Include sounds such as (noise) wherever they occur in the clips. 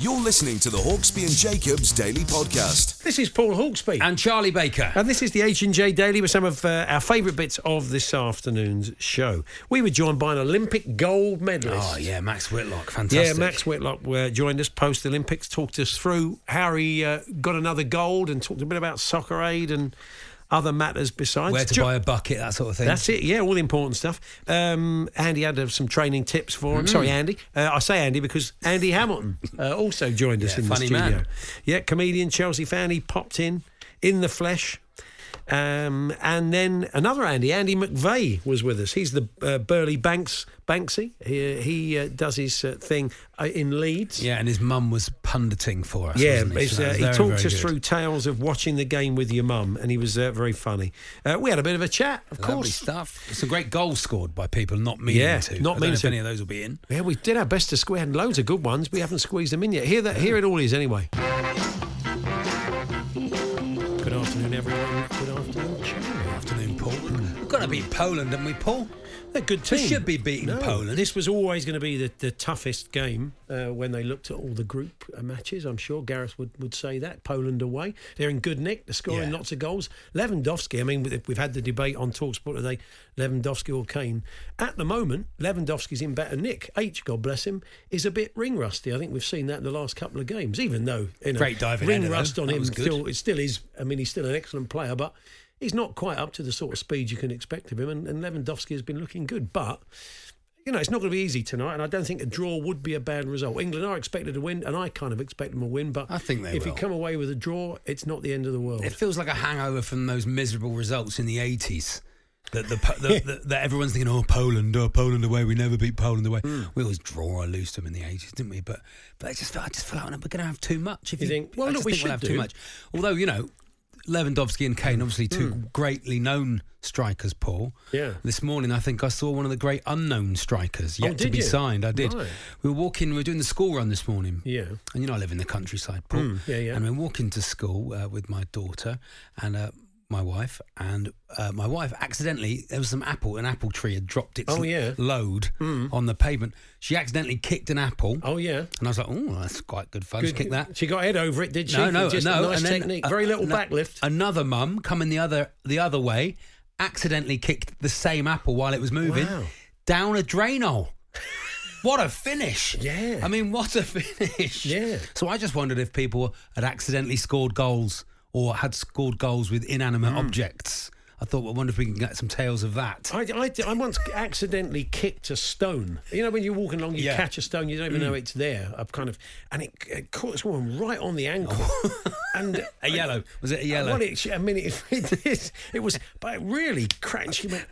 You're listening to the Hawksby and Jacobs Daily Podcast. This is Paul Hawksby. And Charlie Baker. And this is the H&J Daily with some of uh, our favourite bits of this afternoon's show. We were joined by an Olympic gold medalist. Oh, yeah, Max Whitlock. Fantastic. Yeah, Max Whitlock uh, joined us post Olympics, talked us through how he uh, got another gold and talked a bit about soccer aid and other matters besides. Where to buy a bucket, that sort of thing. That's it, yeah, all the important stuff. Um, Andy had uh, some training tips for him. Sorry, Andy. Uh, I say Andy because Andy Hamilton uh, also joined us Yeah, in the studio. man. Yeah, comedian, Chelsea fan. He popped in in the flesh. Um, and then another Andy, Andy McVeigh, was with us. He's the uh, Burley Banks Banksy. He, he uh, does his uh, thing uh, in Leeds. Yeah, and his mum was punditing for us. Yeah, wasn't he? So uh, he very, talked us good. through tales of watching the game with your mum, and he was uh, very funny. Uh, we had a bit of a chat, of Lovely course. stuff. a great goal scored by people not meaning Yeah, to. not meaning know if to. any of those will be in. Yeah, we did our best to squeeze. We had loads of good ones. We haven't squeezed them in yet. Here, that, here it all is, anyway. Beat Poland, haven't we, Paul? They're good team. should be beating No, Poland. This was always going to be the, the toughest game uh, when they looked at all the group uh, matches. I'm sure Gareth would, would say that. Poland away. They're in good nick. They're scoring Yeah. lots of goals. Lewandowski, I mean, we've had the debate on Talksport today Lewandowski or Kane. At the moment, Lewandowski's in better nick. H, God bless him, is a bit ring rusty. I think we've seen that in the last couple of games, even though, you know, Great diving ring rust on That him still, it still is. I mean, he's still an excellent player, but. He's not quite up to the sort of speed you can expect of him, and, and Lewandowski has been looking good. But you know, it's not going to be easy tonight, and I don't think a draw would be a bad result. England are expected to win, and I kind of expect them to win. But I think they if you come away with a draw, it's not the end of the world. It feels like a hangover from those miserable results in the 80s. That the, the, the, (laughs) that everyone's thinking, oh Poland, oh Poland away, we never beat Poland away. Hmm. We always draw or lose them in the eighties, didn't we? But but I just felt I just felt like we're going to have too much. If You you, think- well, I look, we think we'll should have too much. Although you know, Lewandowski and Kane, obviously two greatly known strikers. Paul. Yeah. This morning, I think I saw one of the great unknown strikers yet Oh, to be you? signed. I did. Right. We were walking. We were doing the school run this morning. Yeah. And you know, I live in the countryside, Paul. Mm, yeah, yeah. And we're walking to school uh, with my daughter and uh, my wife. And uh, my wife accidentally, there was some apple, an apple tree had dropped its Oh, yeah. load Mm. on the pavement. She accidentally kicked an apple. Oh yeah. And I was like, oh, that's quite good fun. Just kick that. She got head over it, did she? No, no, Just no. A nice then, technique. uh, Very little no- backlift. Another mum coming the other the other way, accidentally kicked the same apple while it was moving Wow. down a drain hole. (laughs) What a finish! Yeah. I mean, what a (laughs) finish! Yeah. So I just wondered if people had accidentally scored goals or had scored goals with inanimate Hmm. objects. I thought, I wonder if we can get some tales of that. I, I, I once accidentally kicked a stone. You know, when you're walking along, you Yeah. Mm. catch a stone, you don't even know it's there. I've kind of, and it, it caught this woman right on the ankle. (laughs) and A yellow. Was it a yellow? Well, it, I mean, it, (laughs) it, it was, but it really cracked. She went,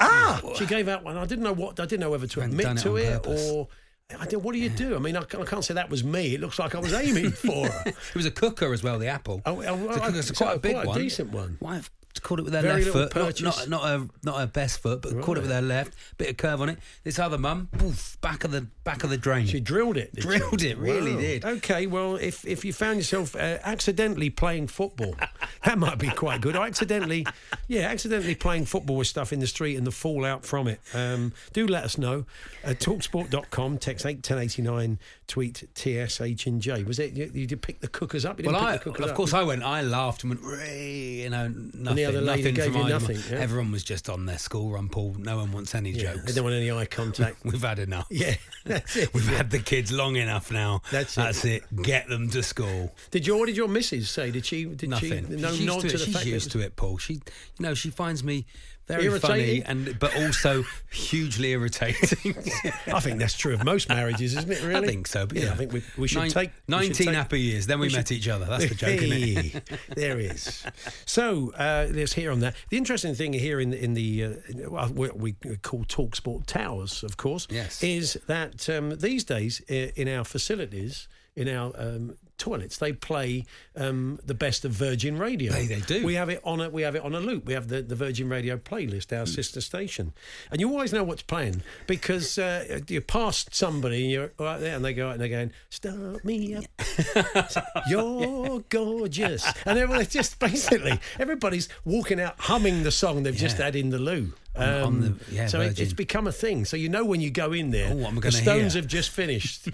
ah! She gave out one. I didn't know what. I didn't know whether to admit it to it purpose. or. I did, what do you do? I mean, I, ca- I can't say that was me. It looks like I was aiming for (laughs) her. It was a cooker as well, the apple. Oh, oh, It's a right. cooker, it's So quite a big quite a one. decent one. Why have caught it with their Very left foot? Not, not, not a not a best foot, but caught it with Right. their left. Bit of curve on it. This other mum, poof, back of the back of the drain. She drilled it. did she? Drilled it, really did. Okay, well, if if you found yourself uh, accidentally playing football, (laughs) that might be quite good. Or accidentally, yeah, accidentally playing football with stuff in the street and the fallout from it. Um, do let us know. Uh, talksport.com, text 81089, tweet TSH and J. Was it, you, you did pick the cookers up? Well, I, the cookers of up. course, I went. I laughed and went, you know, nothing. Other lady nothing gave from you either nothing, yeah? Everyone was just on their school run, Paul. No one wants any Yeah, jokes. They don't want any eye contact. (laughs) We've had enough. yeah, (laughs) that's it. We've had the kids long enough now. That's it. That's it. Get them to school. Did your what did your missus say? Did she? Did Nothing. she? No she's nod to, to it. the she's fact used that to it, Paul. She, you know, she finds me very Irritating? funny and but also hugely irritating. (laughs) I think that's true of most marriages, isn't it? Really? I think so. But yeah, yeah, I think we, we should Nin- take we should nineteen take- happy years. Then we, we should- met each other. That's the joke, isn't it? Hey, (laughs) there he is. So uh, let's hear on that. The interesting thing here in the, in the uh, what we call Talksport Towers, of course, Yes. is that um, these days in our facilities, in our um, toilets, they play um, the best of Virgin Radio. They- they do. We have it on a we have it on a loop. We have the, the Virgin Radio playlist, our sister station, and you always know what's playing because uh, you pass somebody and you're right there, and they go out and they're going, "Start me up." (laughs) You're (laughs) gorgeous. And everyone, it's just basically everybody's walking out humming the song they've just had in the loo. On the- yeah, so it, it's become a thing. So you know when you go in there, Oh, what am I the Stones hear? have just finished.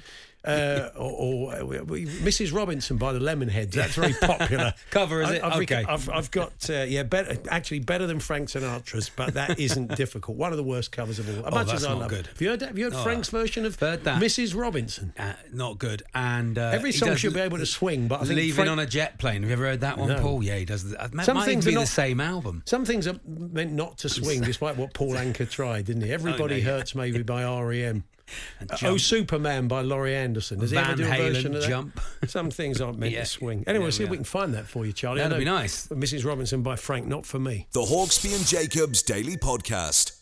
Uh, or, or uh, Mrs. Robinson by the Lemonheads. That's very popular. (laughs) Cover, is it? I've, Okay. I've, I've got uh, yeah, better actually better than Frank Sinatra's, but that (laughs) isn't difficult. One of the worst covers of all. As Oh, much that's as I not love good. it. Have you heard that? Have you heard Oh, Frank's version of heard that. Mrs. Robinson? Uh, not good. And uh, Every song should be able to swing, but I think leaving Frank- on a jet plane. Have you ever heard that one, No. Paul? Yeah, he does. That Some might things be not- the same album. Some things are meant not to swing, despite what Paul (laughs) Anka tried, didn't he? Everybody Oh, yeah. Hurts Maybe by REM. And Oh, Superman by Laurie Anderson. Does he ever Van do a Halen, version of that? Jump. (laughs) Some things aren't meant Yeah. to swing. Anyway, There see we if we can find that for you, Charlie. That'd be nice. Mrs. Robinson by Frank, not for me. The Hawksby and Jacobs Daily Podcast.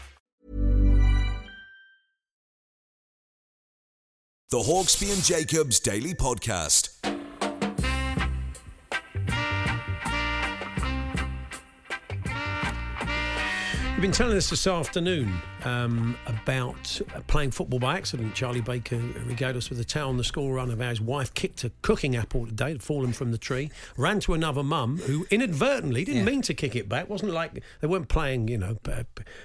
The Hawksby and Jacobs Daily Podcast. You've been telling us this afternoon um, about uh, playing football by accident. Charlie Baker regaled us with a tale on the school run of how his wife kicked a cooking apple today, had fallen from the tree, ran to another mum who inadvertently didn't Yeah. mean to kick it back. wasn't like they weren't playing, you know, p-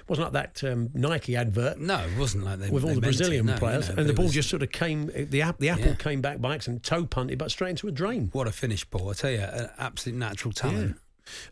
wasn't like that um, Nike advert. No, it wasn't like they With all the. Brazilian No, players, know, and the ball was- just sort of came. The, ap- the apple Yeah. came back by accident, toe punted, but straight into a drain. What a finish, Paul! I tell you, an absolute natural talent.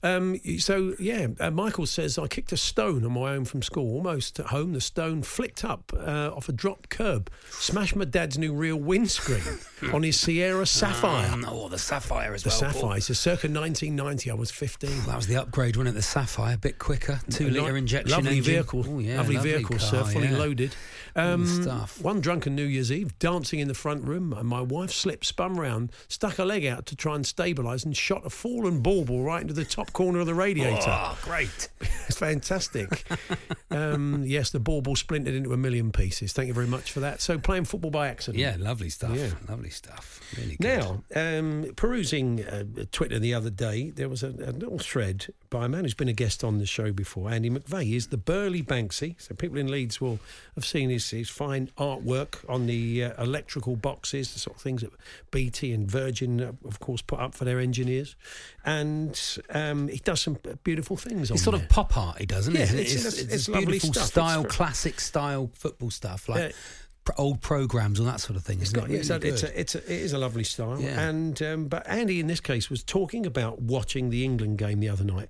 Um, so yeah, uh, Michael says I kicked a stone on my own from school. Almost at home, the stone flicked up uh, off a drop curb, smashed my dad's new rear windscreen (laughs) on his Sierra Sapphire. Um, oh, the sapphire as the well. Paul. Sapphire. So circa 1990, I was 15. That was the upgrade, wasn't it? The Sapphire, a bit quicker, two litre injection Lovely engine. vehicle. Oh, yeah, lovely, vehicle, sir. car, Fully yeah. loaded. Um, stuff. One drunken New Year's Eve, dancing in the front room, and my wife slipped, spun round, stuck her leg out to try and stabilise, and shot a fallen bauble right into the the top corner of the radiator. Oh, great. It's fantastic. (laughs) um, yes, the bauble splintered into a million pieces. Thank you very much for that. So playing football by accident. Yeah, lovely stuff. Yeah. Lovely stuff. Really good. Now, um, perusing uh, Twitter the other day, there was a, a little thread by a man who's been a guest on the show before, Andy McVeigh. Is the Burley Banksy. So people in Leeds will have seen his, his fine artwork on the uh, electrical boxes, the sort of things that BT and Virgin, uh, of course, put up for their engineers. And um, he does some beautiful things on It's sort there. of pop art, he does, isn't Yeah, it? it's- It's, it's- it's, it's lovely beautiful stuff. Style, classic style football stuff, like Yeah. Old programs and that sort of thing. It's got, it? it's, a, it's, a, it's a, it is a lovely style. Yeah. And um, but Andy in this case was talking about watching the England game the other night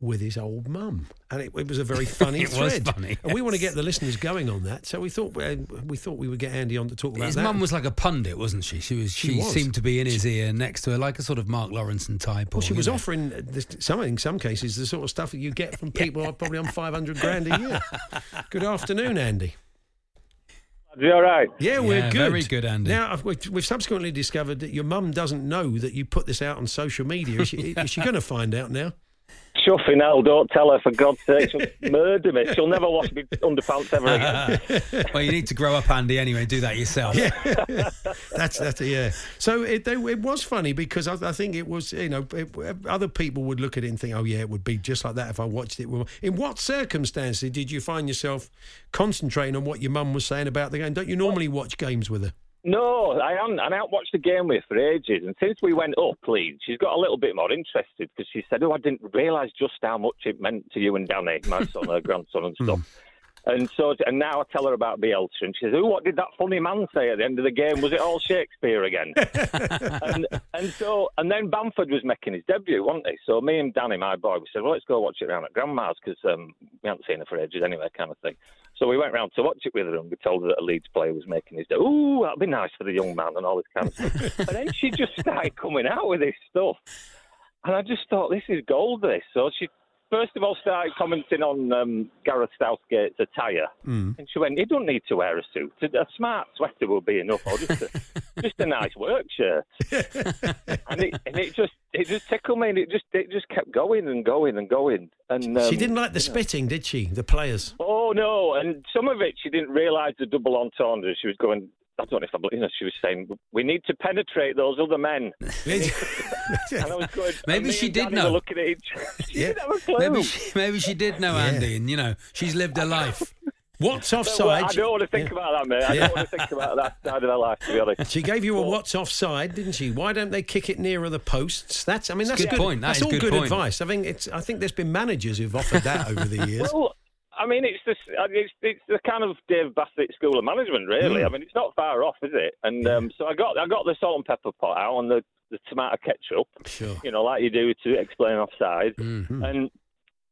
with his old mum, and it, it was a very (laughs) funny It was thread. funny, and we want to get the listeners going on that. So we thought uh, we thought we would get Andy on to talk about His that. mum was like a pundit, wasn't she? She was. She She, was. seemed to be in his ear, next to her, like a sort of Mark Lawrenson type. well, or, she was know. offering this, some in some cases the sort of stuff that you get from (laughs) people who are probably on five hundred grand a year. (laughs) Good afternoon, Andy. You all right? Yeah, we're Yeah, good. very good, Andy. Now we've we've subsequently discovered that your mum doesn't know that you put this out on social media. Is she, (laughs) is she going to find out now? Chuffing hell, don't tell her for God's sake. She'll (laughs) murder me. She'll never wash me underpants ever again. (laughs) well, you need to grow up, Andy. Anyway, and do that yourself. Yeah. (laughs) That's that's yeah. So it they, it was funny because I, I think it was you know it, other people would look at it and think oh yeah it would be just like that if I watched it. In what circumstances did you find yourself concentrating on what your mum was saying about the game? Don't you normally watch games with her? No, I haven't. I haven't watched the game with her for ages. And since we went up, Leeds, she's got a little bit more interested because she said, "Oh, I didn't realise just how much it meant to you and Danny, my son, her grandson, and hmm. stuff." And so, and now I tell her about Bielsa, and she says, "Oh, what did that funny man say at the end of the game? Was it all Shakespeare again?" (laughs) and, and so, and then Bamford was making his debut, wasn't he? So me and Danny, my boy, we said, "Well, let's go watch it round at Grandma's because um, we haven't seen her for ages anyway, kind of thing." So we went round to watch it with her, and we told her that a Leeds player was making his debut. Ooh, that'd be nice for the young man, and all this kind of stuff. (laughs) and then she just started coming out with this stuff, and I just thought, this is gold. This. So she first of all started commenting on um, Gareth Southgate's attire, Mm. and she went, "You don't need to wear a suit. A a smart sweater will be enough, or just a, (laughs) just a nice work shirt." (laughs) and it and it just it just tickled me, and it just it just kept going and going and going. And um, she didn't like the spitting, did she? The players. Oh no! And some of it she didn't realise the double entendre. She was going. I don't know if I, you know. She was saying we need to penetrate those other men. (laughs) (laughs) and I was going. Maybe she did Danny know. Looking at each. (laughs) She Yeah. didn't have a clue. Maybe she, maybe she did know Andy, and you know she's lived her life. What's Well, offside? I don't want to think about that, mate. I don't want to think about that side of her life, to be honest. She gave you a what's offside, didn't she? Why don't they kick it nearer the posts? That's I mean It's a that's good good. point. That that's all good good advice. I think it's I think there's been managers who've offered that over the years. Well, I mean, it's this. uh, It's, it's the kind of Dave Bassett School of Management, really. Mm. I mean, it's not far off, is it? And um, so I got I got the salt and pepper pot out and the, the tomato ketchup. Sure. You know, like you do to explain offside. Mm-hmm. And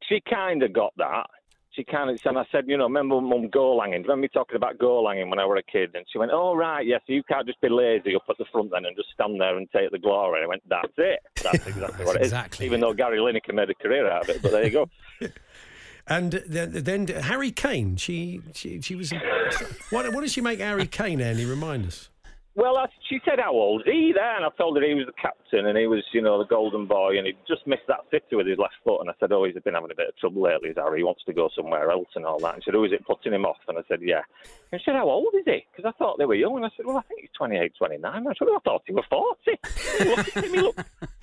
she kind of got that. She kind of, and I said, you know, remember mum goal hanging? Remember me talking about goal hanging when I was a kid? And she went, oh, right, yes, you can't just be lazy up at the front then and just stand there and take the glory. And I went, that's it. That's exactly what it is. (laughs) exactly Even though Gary Lineker made a career out of it, but there you go. (laughs) And then, then Harry Kane, she she, she was. What, what she make Harry Kane, Andy? Remind us. Well, I, she said, how old is he there? And I told her he was the captain and he was, you know, the golden boy and he just missed that sitter with his left foot. And I said, oh, he's been having a bit of trouble lately, is Harry. He wants to go somewhere else and all that. And she said, oh, is it putting him off? And I said, yeah. And she said, how old is he? Because I thought they were young. And I said, well, I think he's 28, 29. And I said, well, I thought he was 40. Look at him, he looked,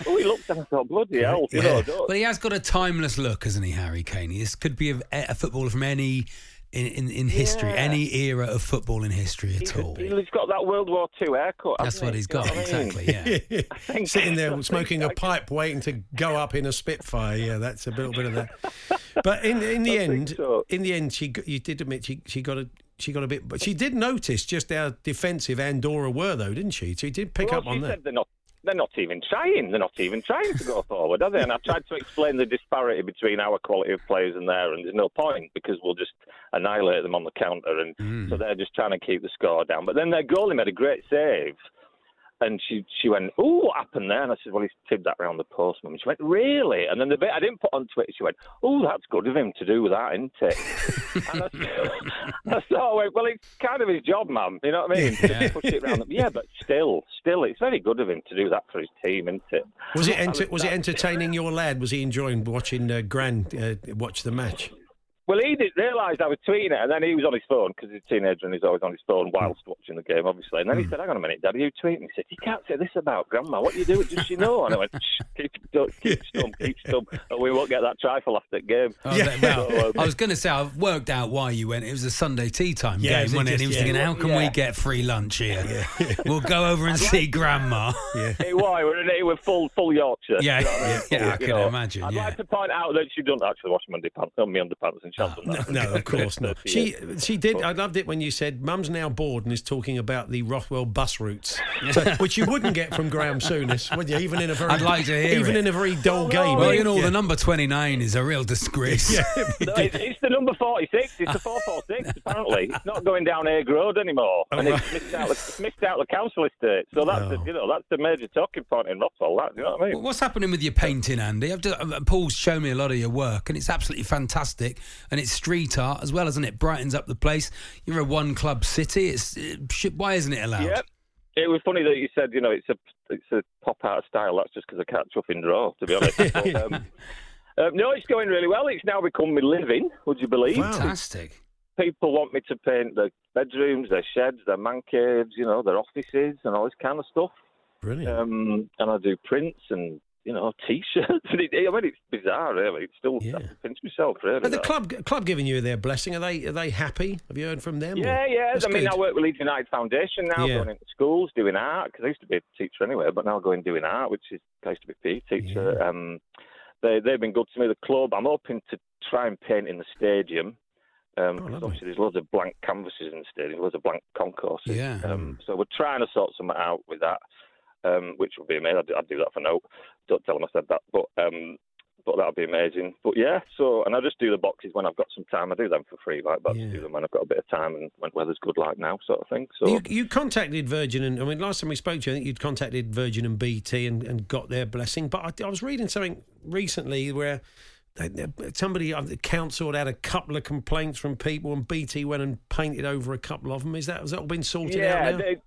oh, he looked and I thought, bloody hell. You know, don't- But he has got a timeless look, hasn't he, Harry Kane? This could be a, a footballer from any in, in, in history, Yeah. any era of football in history at all. He's got that World War II haircut. That's hasn't what he? he's You know got, what I mean? exactly. Yeah. (laughs) think- Sitting there smoking a pipe, waiting to go up in a Spitfire. Yeah, that's a little bit of that. But in in the I end, so. in the end, she you did admit she she got a she got a bit, but she did notice just how defensive Andorra were, though, didn't she? She did pick well, up on that. said they're not. They're not even trying. They're not even trying to go (laughs) forward, are they? And I tried to explain the disparity between our quality of players and there, and there's no point because we'll just annihilate them on the counter, and Hmm. so they're just trying to keep the score down. But then their goalie made a great save, And she she went, oh, what happened there? And I said, well, he's tipped that round the post, mum. She went, really? And then the bit I didn't put on Twitter, she went, oh, that's good of him to do that, isn't it? (laughs) and I, (laughs) I sort of went, well, it's kind of his job, mum. You know what I mean? Yeah. Push it round. The, yeah, but still, still, it's very good of him to do that for his team, isn't it? Was it enter, was it entertaining your lad? Was he enjoying watching uh, Gran uh, watch the match? Well, he didn't realise I was tweeting it, and then he was on his phone because he's a teenager and he's always on his phone whilst watching the game, obviously. And then he said, "Hang on a minute, Dad, are you tweeting?" He said, "You can't say this about Grandma. What do you do? Does she know?" And I went, Shh, "Keep, keep (laughs) stum, keep stum, and we won't get that trifle after the game." Oh, Yeah. (laughs) well, So, um, I was going to say I've worked out why you went. It was a Sunday tea time Yeah, game, wasn't it? And he was yeah. thinking, how can we get free lunch here? (laughs) We'll go over and see Grandma. Yeah. It was, it was- it was full, full Yorkshire. Yeah, You know what I mean? yeah, I can know, imagine, I'd like to point out that she doesn't actually wash my underpants, on my underpants, and she hasn't that. No, of course not. (laughs) She She she did. I loved it when you said Mum's now bored and is talking about the Rothwell bus routes, so, (laughs) which you wouldn't get from Graham Souness, would you? Even in a very I'd like to hear even it. in a very dull Oh, game. Well, you know, Yeah. the number 29 is a real disgrace. (laughs) No, it's, it's the number 46. It's the 446, apparently. It's not going down Hague Road anymore. Oh, and it's missed out, the, it's missed out the council estate. So that's, the, you know, that's the major talking point in Rothwell, that, you know what I mean? What's happening with your painting, Andy? I've just, uh, Paul's shown me a lot of your work, and it's absolutely fantastic. And it's street art as well, isn't it? Brightens up the place. You're a one club city. It's it, why isn't it allowed? Yeah. It was funny that you said, you know, it's a it's a pop art style. That's just because I can't chuff in draw, to be honest. (laughs) But, um, um, no, it's going really well. It's now become my living, would you believe? Fantastic. People want me to paint their bedrooms, their sheds, their man caves, you know, their offices and all this kind of stuff. Brilliant. Um, and I do prints and, you know, (laughs) T-shirts. (laughs) I mean, it's bizarre, really. It's still, Yeah. Pinch myself, really. Are the club club giving you their blessing? Are they are they happy? Have you heard from them? or- Yeah, yeah. That's I mean, good. I work with Leeds United Foundation now, Yeah. going into schools, doing art, because I used to be a teacher anyway, but now going doing art, which is, I used to be a PE teacher. Um, they, they've been good to me. The club, I'm hoping to try and paint in the stadium. Um, Oh, obviously, there's loads of blank canvases in the stadium, loads of blank concourses. Yeah. Um, so we're trying to sort something out with that, um, which would be amazing. I'd, I'd do that for no. Don't tell them I said that, but um, but that'd be amazing. But yeah, so and I just do the boxes when I've got some time. I do them for free, like, but I Yeah. do them when I've got a bit of time and when weather's good, like now, sort of thing. So You, you contacted Virgin and I mean last time we spoke to you, I think you'd contacted Virgin and BT and, and got their blessing. But I, I was reading something recently where they- they- somebody uh, the council had had a couple of complaints from people and BT went and painted over a couple of them. Is that has that all been sorted yeah, out now? they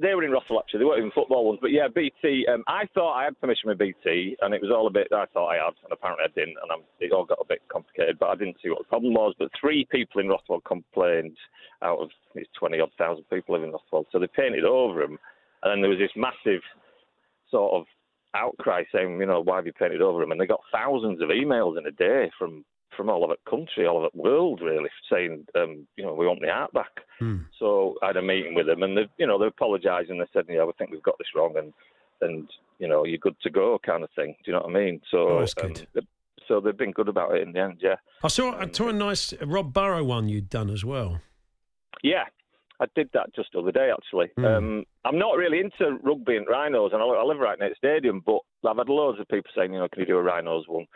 they were in Russell actually. They weren't even football ones, but yeah, BT. Um, I thought I had permission with BT, and it was all a bit. I thought I had, and apparently I didn't, and I'm, it all got a bit complicated. But I didn't see what the problem was. But three people in Rothwell complained out of these twenty odd thousand people living in Rothwell, so they painted over them, and then there was this massive sort of outcry saying, you know, why have you painted over them? And they got thousands of emails in a day from from all over the country, all over the world, really, saying, um, you know, we want the art back. Hmm. So I had a meeting with them, and they, you know, they apologised and they said, yeah, we think we've got this wrong, and and you know, you're good to go, kind of thing. Do you know what I mean? So, Oh, um, so they've been good about it in the end, yeah. I saw I saw a nice Rob Burrow one you'd done as well. Yeah, I did that just the other day, actually. Mm. Um, I'm not really into rugby and rhinos, and I, I live right the stadium, but I've had loads of people saying, you know, can you do a rhinos one?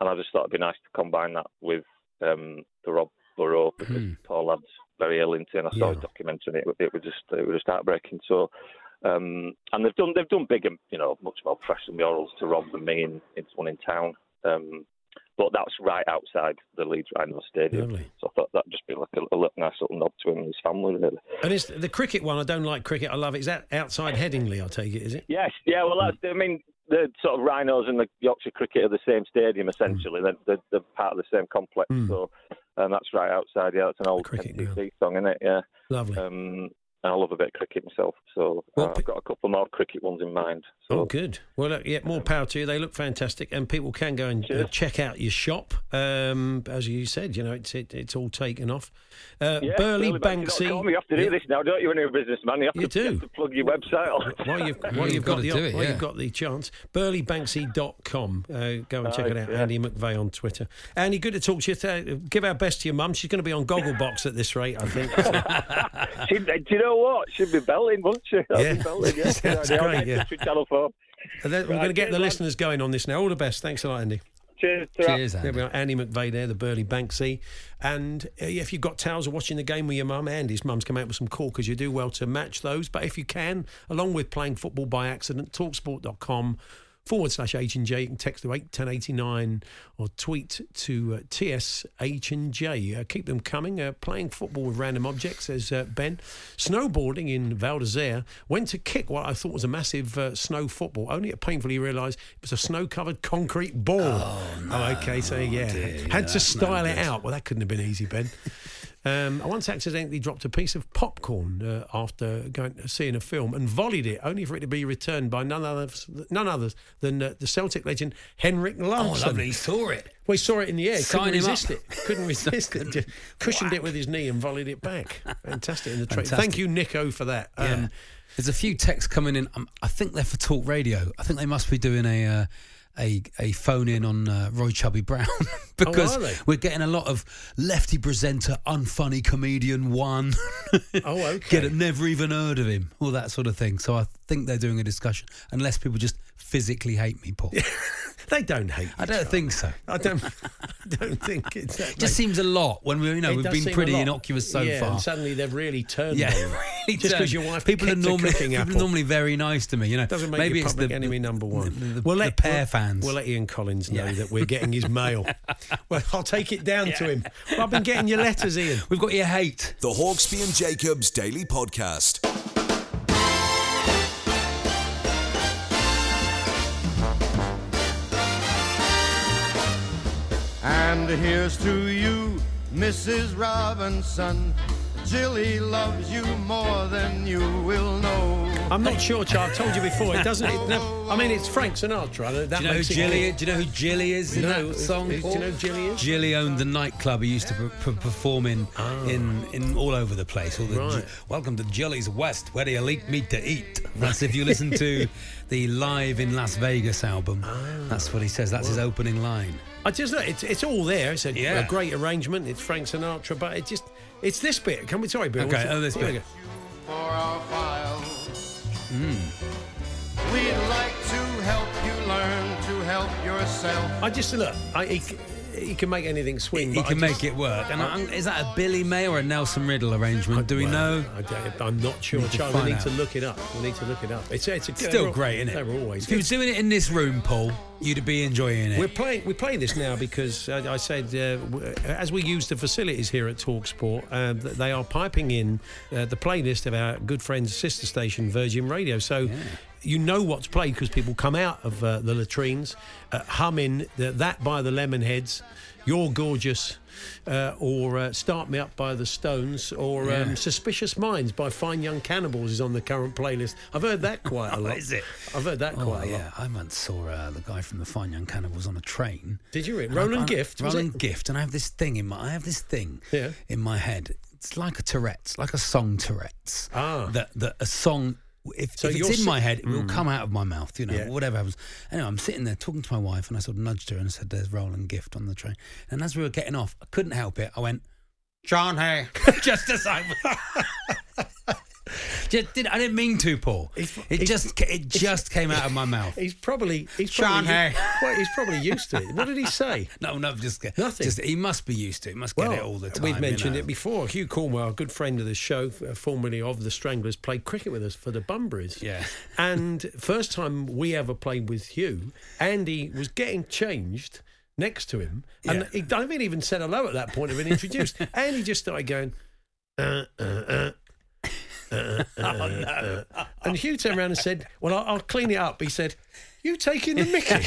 And I just thought it'd be nice to combine that with um, the Rob Burrow because Hmm. Paul lad's very ill into, and I saw Yeah. his documentary, it, it was just it was just heartbreaking. So. Um, and they've done they've done big and you know much more professional murals to Rob than me in, in one in town. Um, but that's right outside the Leeds Rhino Stadium. Lovely. So I thought that'd just be like a, a nice little nod to him and his family, really. And it's the cricket one. I don't like cricket. I love it. Is that outside Headingley? I take it. Is it? Yes, yeah. Well, that's. I mean, the sort of Rhinos and the Yorkshire Cricket are the same stadium essentially. They're, they're, they're part of the same complex. Mm. So, and that's right outside. Yeah, it's an old Cricket NTC song, isn't it? Yeah. Lovely. Um, I love a bit of cricket myself, so Well, uh, I've got a couple more cricket ones in mind. So. Oh, good. Well, look, yeah, more power to you. They look fantastic, and people can go and uh, check out your shop. Um, as you said, you know, it's it, it's all taken off. Uh, Yeah, Burley Banksy. Banksy. You have to do Yeah. this now, don't you? When you're a businessman, you have, You to, you have to plug your website on. While you've, while you've You've got got the to do it, while yeah. you've got the chance, burleybanksy.com. Uh, go and check it out. yeah. Andy McVeigh on Twitter. Andy, good to talk to you. Th- Give our best to your mum. She's going to be on Gogglebox at this rate, I think. (laughs) So, She'd, do you know what? She'd be belting, wouldn't she? That'd Yeah. (laughs) be belting, yeah. Sounds Yeah, I'll great, get in yeah. Channel 4. and then we're going to get the lad. listeners going on this now. All the best. Thanks a lot, Andy. Cheers. ta-ra. Cheers, There we are, Andy McVeigh there, the Burley Banksy. And uh, if you've got towels or watching the game with your mum, Andy's mum's come out with some corkers. You do well to match those. But if you can, along with playing football by accident, talksport.com forward slash H and J. You can text to 81089 or tweet to uh, TSH and J. Uh, keep them coming. Uh, playing football with random objects, says uh, Ben. Snowboarding in Val d'Isere. Went to kick what I thought was a massive uh, snow football, only to painfully realise it was a snow covered concrete ball. Oh, no! okay. So, yeah. Had to style it out. Well, that couldn't have been easy, Ben. Um, I once accidentally dropped a piece of popcorn uh, after going to seeing a film and volleyed it, only for it to be returned by none others, none others than uh, the Celtic legend Henrik Larsson. Oh, lovely. He saw it. Well, saw it in the air. Sign couldn't resist up. it. Couldn't resist it. (laughs) Just cushioned it with his knee and volleyed it back. Fantastic in the. Fantastic. Thank you, Nico, for that. Yeah. Um, There's a few texts coming in. Um, I think they're for Talk Radio. I think they must be doing a uh, a a phone in on uh, Roy Chubby Brown (laughs) because are they? we're getting a lot of lefty presenter, unfunny comedian one. (laughs) Oh, okay. Get it? Never even heard of him. All that sort of thing. So I think they're doing a discussion, unless people just physically hate me, Paul. (laughs) they don't hate. Me. I don't Charlie. think so. I don't. (laughs) I don't think it's that. (laughs) Just seems a lot when we, you know, It we've been pretty innocuous so yeah, far. And suddenly they've really turned. Yeah, on you. really just because your wife people are normally people apple. are normally very nice to me. You know, Doesn't make maybe you it's public the, enemy number one. The, the, we'll the let pair we'll, fans. We'll let Ian Collins know Yeah. that we're getting his mail. well, I'll take it down to him. Well, I've been getting your letters, Ian. We've got your hate. The Hawksby and Jacobs Daily Podcast. Here's to you, Mrs. Robinson. Jilly loves you more than you will know. I'm not sure, Charles. I told you before. It doesn't. It never, I mean, it's Frank Sinatra. That Do you know who makes it Jilly? Do you know who Jilly is in No, that song? do you know who Jilly is? Jilly owned the nightclub he used to per- per- perform in, ah. in, in all over the place. All the Right. Welcome to Jilly's West, where the elite meet to eat. That's if you listen to (laughs) the Live in Las Vegas album. Ah. That's what he says. That's his opening line. I just look. It's, it's all there. It's a, Yeah. a great arrangement. It's Frank Sinatra, but it just. It's this bit. Can we? Sorry, Bill. Okay, oh, this here we bit. For our file. Hmm. We'd like to help you learn to help yourself. I just look. I, he, can make anything swing. He can just- make it work. And I, is that a Billy May or a Nelson Riddle arrangement? Do we Well, know? I I'm not sure, Need Charlie. We need to look it up. We need to look it up. It's, it's a, Still all- great, isn't it? They're always. If you were doing it in this room, Paul, you'd be enjoying it. We're playing. We play this now because uh, I said uh, as we use the facilities here at Talksport, uh, they are piping in uh, the playlist of our good friends' sister station Virgin Radio. So. You know what's played because people come out of uh, the latrines uh, humming the, that by the Lemonheads, "You're Gorgeous," uh, or uh, "Start Me Up" by the Stones, or Yeah. um, "Suspicious Minds" by Fine Young Cannibals is on the current playlist. I've heard that quite a (laughs) lot. Is it? I've heard that Oh, quite a lot. yeah. I once saw uh, the guy from the Fine Young Cannibals on a train. Did you? And Roland I- I- Gift? Roland? Gift, and I have this thing in my I have this thing Yeah. in my head. It's like a Tourette's, like a song Tourette's. Ah. That that a song. If, So if it's in si- my head, it will mm. come out of my mouth. You know, Yeah. whatever happens. Anyway, I'm sitting there talking to my wife, and I sort of nudged her and I said, "There's Roland Gift on the train." And as we were getting off, I couldn't help it. I went, "John Hay," (laughs) just as I. Just did, I didn't mean to, Paul. He's- It he's- just it just came out of my mouth. He's probably he's Sean probably Hay. well, he's probably used to it. What did he say? (laughs) No, no, just Nothing. Just, he must be used to it. He must get it all the time. we've mentioned you know. it before. Hugh Cornwell, a good friend of the show, uh, formerly of the Stranglers, played cricket with us for the Bunburys. Yeah. (laughs) And first time we ever played with Hugh, Andy was getting changed next to him, and Yeah. he, I haven't even said hello at that point of being introduced. (laughs) and he just started going. Uh, uh, uh. Uh, uh, uh, uh. And Hugh turned around and said, "Well, I'll, I'll clean it up." He said, "You taking the Mickey?"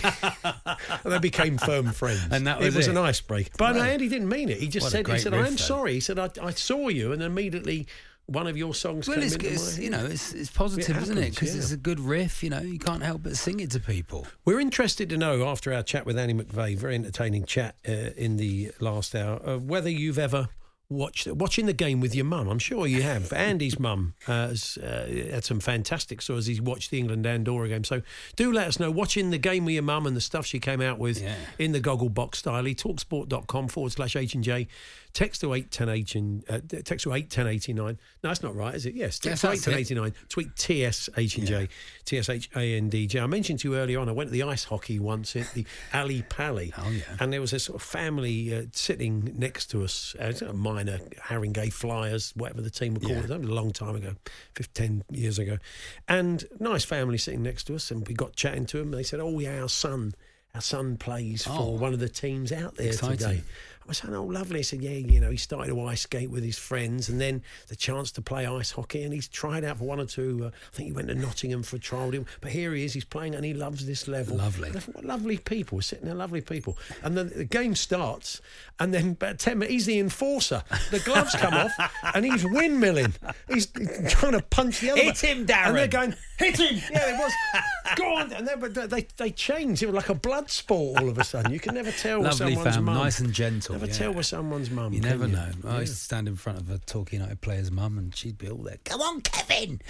(laughs) and they became firm friends. And that was it was it. an icebreaker. But no, Andy didn't mean it. He just What said, "He said riff, I'm though. sorry." He said, I, "I saw you," and immediately one of your songs Well, came it's, into it's my you know it's it's positive, isn't it? Because yeah. it's a good riff. You know, you can't help but sing it to people. We're interested to know after our chat with Andy McVeigh, very entertaining chat uh, in the last hour, of whether you've ever watch watching the game with your mum. I'm sure you have. Andy's mum uh, has uh, had some fantastic stories. He's watched the England Andorra game. So do let us know watching the game with your mum and the stuff she came out with Yeah. in the goggle box style. Talksport.com forward slash H and J. Text to eight ten H and uh, text to eight ten eighty nine. No, that's not right, is it? Yes, Yes, text to eight ten eighty nine. Tweet TS H and J, T S H A N D J. I mentioned to you earlier on. I went to the ice hockey once at the Ali Pally. Oh, yeah. And there was a sort of family uh, sitting next to us, uh, minor Haringey Flyers, whatever the team were called. Yeah. That was a long time ago, 15 years ago. And nice family sitting next to us, and we got chatting to them. They said, "Oh yeah, our son, our son plays for Oh. one of the teams out there Exciting. today." I was saying, "Oh, lovely." He said, "Yeah, you know, he started to ice skate with his friends, and then the chance to play ice hockey, and he's tried out for one or two. Uh, I think he went to Nottingham for a trial, but here he is. He's playing, and he loves this level. Lovely. Thought, what lovely people. We're sitting there, lovely people. And then the game starts, and then about 10 minutes, he's the enforcer. The gloves come off, (laughs) and he's windmilling. He's trying to punch the other Hit him, And they're going, hit him. (laughs) Yeah, it was. Go on. And but they, they changed. It was like a blood sport all of a sudden. You can never tell (laughs) Lovely someone's fam, mum. nice and gentle. Never yeah. tell with someone's mum. You never you? know. I used to stand in front of a Torquay United player's mum, and she'd be all there. Come on, Kevin,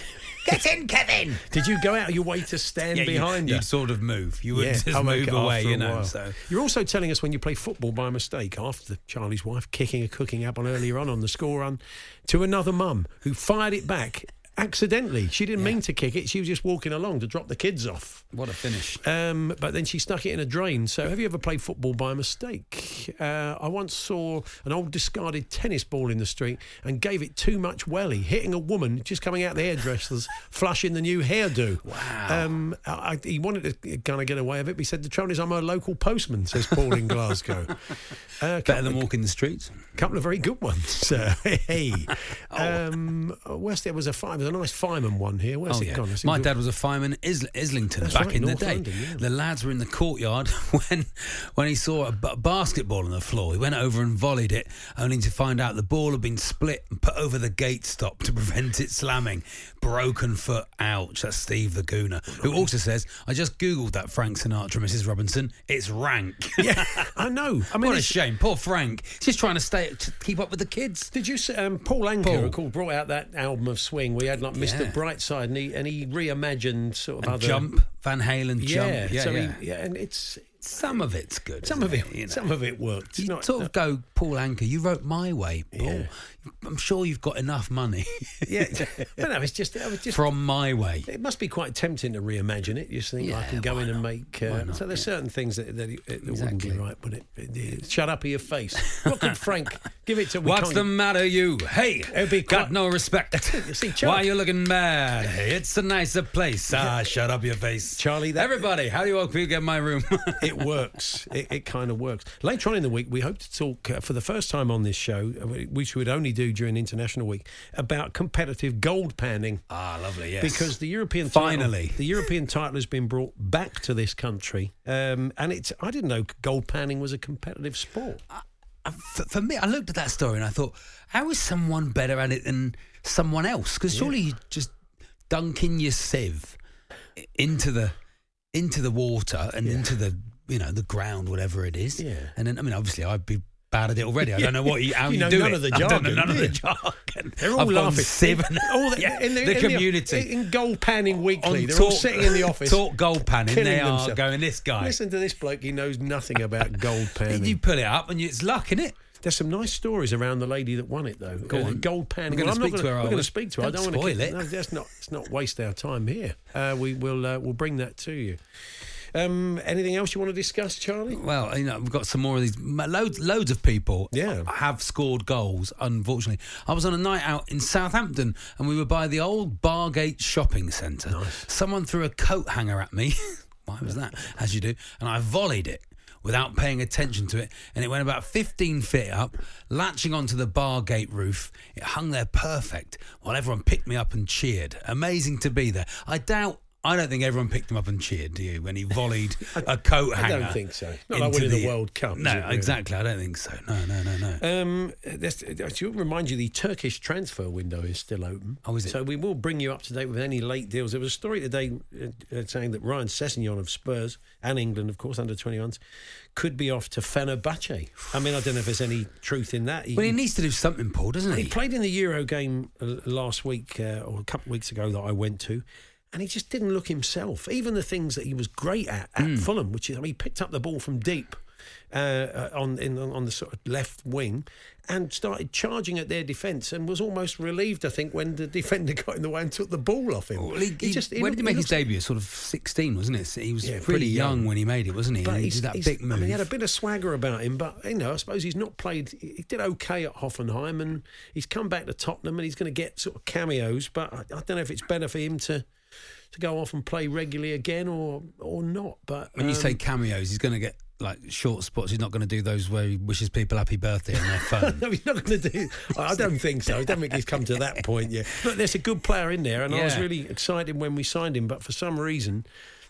get in, Kevin. (laughs) Did you go out of your way to stand Yeah, you- behind her? you'd sort of move. You wouldn't just I'll move away, you know. So You're also telling us when you play football by mistake after Charlie's wife kicking a cooking apple earlier on on the score run to another mum who fired it back accidentally. She didn't mean to kick it. She was just walking along to drop the kids off. what a finish. Um, but then she stuck it in a drain. So, have you ever played football by mistake? Uh, I once saw an old discarded tennis ball in the street and gave it too much welly, hitting a woman just coming out the hairdresser's, (laughs) flushing the new hairdo. Wow. Um, I, he wanted to kind of get away with it, but he said, The trouble is, I'm a local postman, says Paul in (laughs) Glasgow. Uh, Better than walking the streets. A couple of very good ones. (laughs) Uh, hey, Oh. um, where's there was a five, there's a nice fireman one here. Where's Oh it yeah, gone? My dad was a fireman in Is- Islington That's back right, in the day. London, yeah. The lads were in the courtyard (laughs) when when he saw a b- basketball on the floor. He went over and volleyed it, only to find out the ball had been split and put over the gate stop to (laughs) prevent it slamming. Broken foot. Ouch. That's Steve the Gooner, who also says, "I just googled that Frank Sinatra, Mrs. Robinson. It's rank." (laughs) Yeah, I know. I mean, what a shame. Poor Frank. He's just trying to stay to keep up with the kids. Did you see um, Paul Anka Paul. brought out that album of swing? We had like Mr. Yeah. Brightside, and he and he reimagined sort of And other jump, Van Halen Yeah, jump. Yeah, so yeah. He, yeah, and it's Some of it's good. some of it, you know? some of it worked. You not- sort of go, Paul Anka, you wrote My Way, Paul. Yeah. I'm sure you've got enough money yeah, but no, it's just, it was just from My Way. It must be quite tempting to reimagine it. You think I can go in and make. Uh, not? so there's certain things that that, it, it wouldn't Exactly. be right, but it, it, it- shut up, your face. What could Frank (laughs) give it to? What's the matter, you? Hey, be got no respect. (laughs) You see, Charlie- Why are you looking mad? Hey, it's a nicer place. Ah, shut up your face. Charlie, that- Everybody, how do you all you get my room? it works. It, it kind of works. Later on in the week, we hope to talk uh, for the first time on this show, uh, which we would only do during International Week, about competitive gold panning. ah, lovely, yes. Because the European Finally. title, the European title has been brought back to this country, um, and it's I didn't know gold panning was a competitive sport. Uh, for, for me, I looked at that story and I thought, how is someone better at it than someone else? Because surely you just dunking your sieve into the into the water and into the you know the ground, whatever it is. Yeah. And then I mean, obviously, I'd be bad at it already. I don't know what (laughs) you, how You you, know do none it. of the (laughs) I jargon, none of the jargon. They're all I've laughing. Sieve and, All (laughs) the, yeah, in the, the in community. in Gold Panning Weekly. on They're talk, all sitting in the office. Talk gold panning. They are themselves. going. This guy. Listen to this bloke. He knows nothing about gold panning. You pull it up and you, it's luck, is it? There's some nice stories around the lady that won it, though. Go Uh, on. Gold panning. We're gonna Well, I'm not speak to gonna- her, We're going to speak to her. I Don't don't want to spoil it. No, that's not. Let's not waste our time here. Uh, we will. Uh, we'll bring that to you. Um, anything else you want to discuss, Charlie? Well, you know, we've got some more of these. Loads, loads of people Yeah. have scored goals. Unfortunately, I was on a night out in Southampton, and we were by the old Bargate shopping centre. Someone threw a coat hanger at me. (laughs) Why was that? As you do, and I volleyed it. Without paying attention to it, and it went about 15 feet up, latching onto the Bargate roof. It hung there perfect while everyone picked me up and cheered. Amazing to be there. I doubt I don't think everyone picked him up and cheered. Do you when he volleyed (laughs) a coat hanger? I don't think so. Not like winning the World Cup, No, really? exactly. I don't think so. No, no, no, no. Um, this, I should remind you the Turkish transfer window is still open. Oh, is it? So we will bring you up to date with any late deals. There was a story today uh, uh, saying that Ryan Sessegnon of Spurs and England, of course, under 21s, could be off to Fenerbahce. I mean, I don't know if there's any truth in that. Well, he needs to do something, Paul, doesn't He he? played in the Euro game uh, last week uh, or a couple of weeks ago that I went to, and he just didn't look himself. Even the things that he was great at at Hmm. Fulham, which is, I mean, he picked up the ball from deep uh, uh, on in, on the sort of left wing. And started charging at their defence, and was almost relieved. I think when the (laughs) defender got in the way and took the ball off him. Well, he, he, just- when did he make his debut? Sort of 16, wasn't it? He was Yeah, pretty, young. young. when he made it, wasn't he? But he did that big I mean, he had a bit of swagger about him, but you know, I suppose he's not played. He did okay at Hoffenheim, and he's come back to Tottenham, and he's going to get sort of cameos. But I, I don't know if it's better for him to to go off and play regularly again or or not. But when you um, say cameos, he's going to get like short spots. He's not going to do those where he wishes people happy birthday on their (laughs) phone. no, he's not going to do. I don't think so. I don't think he's come to that point yet. But there's a good player in there, and I was really excited when we signed him. But for some reason,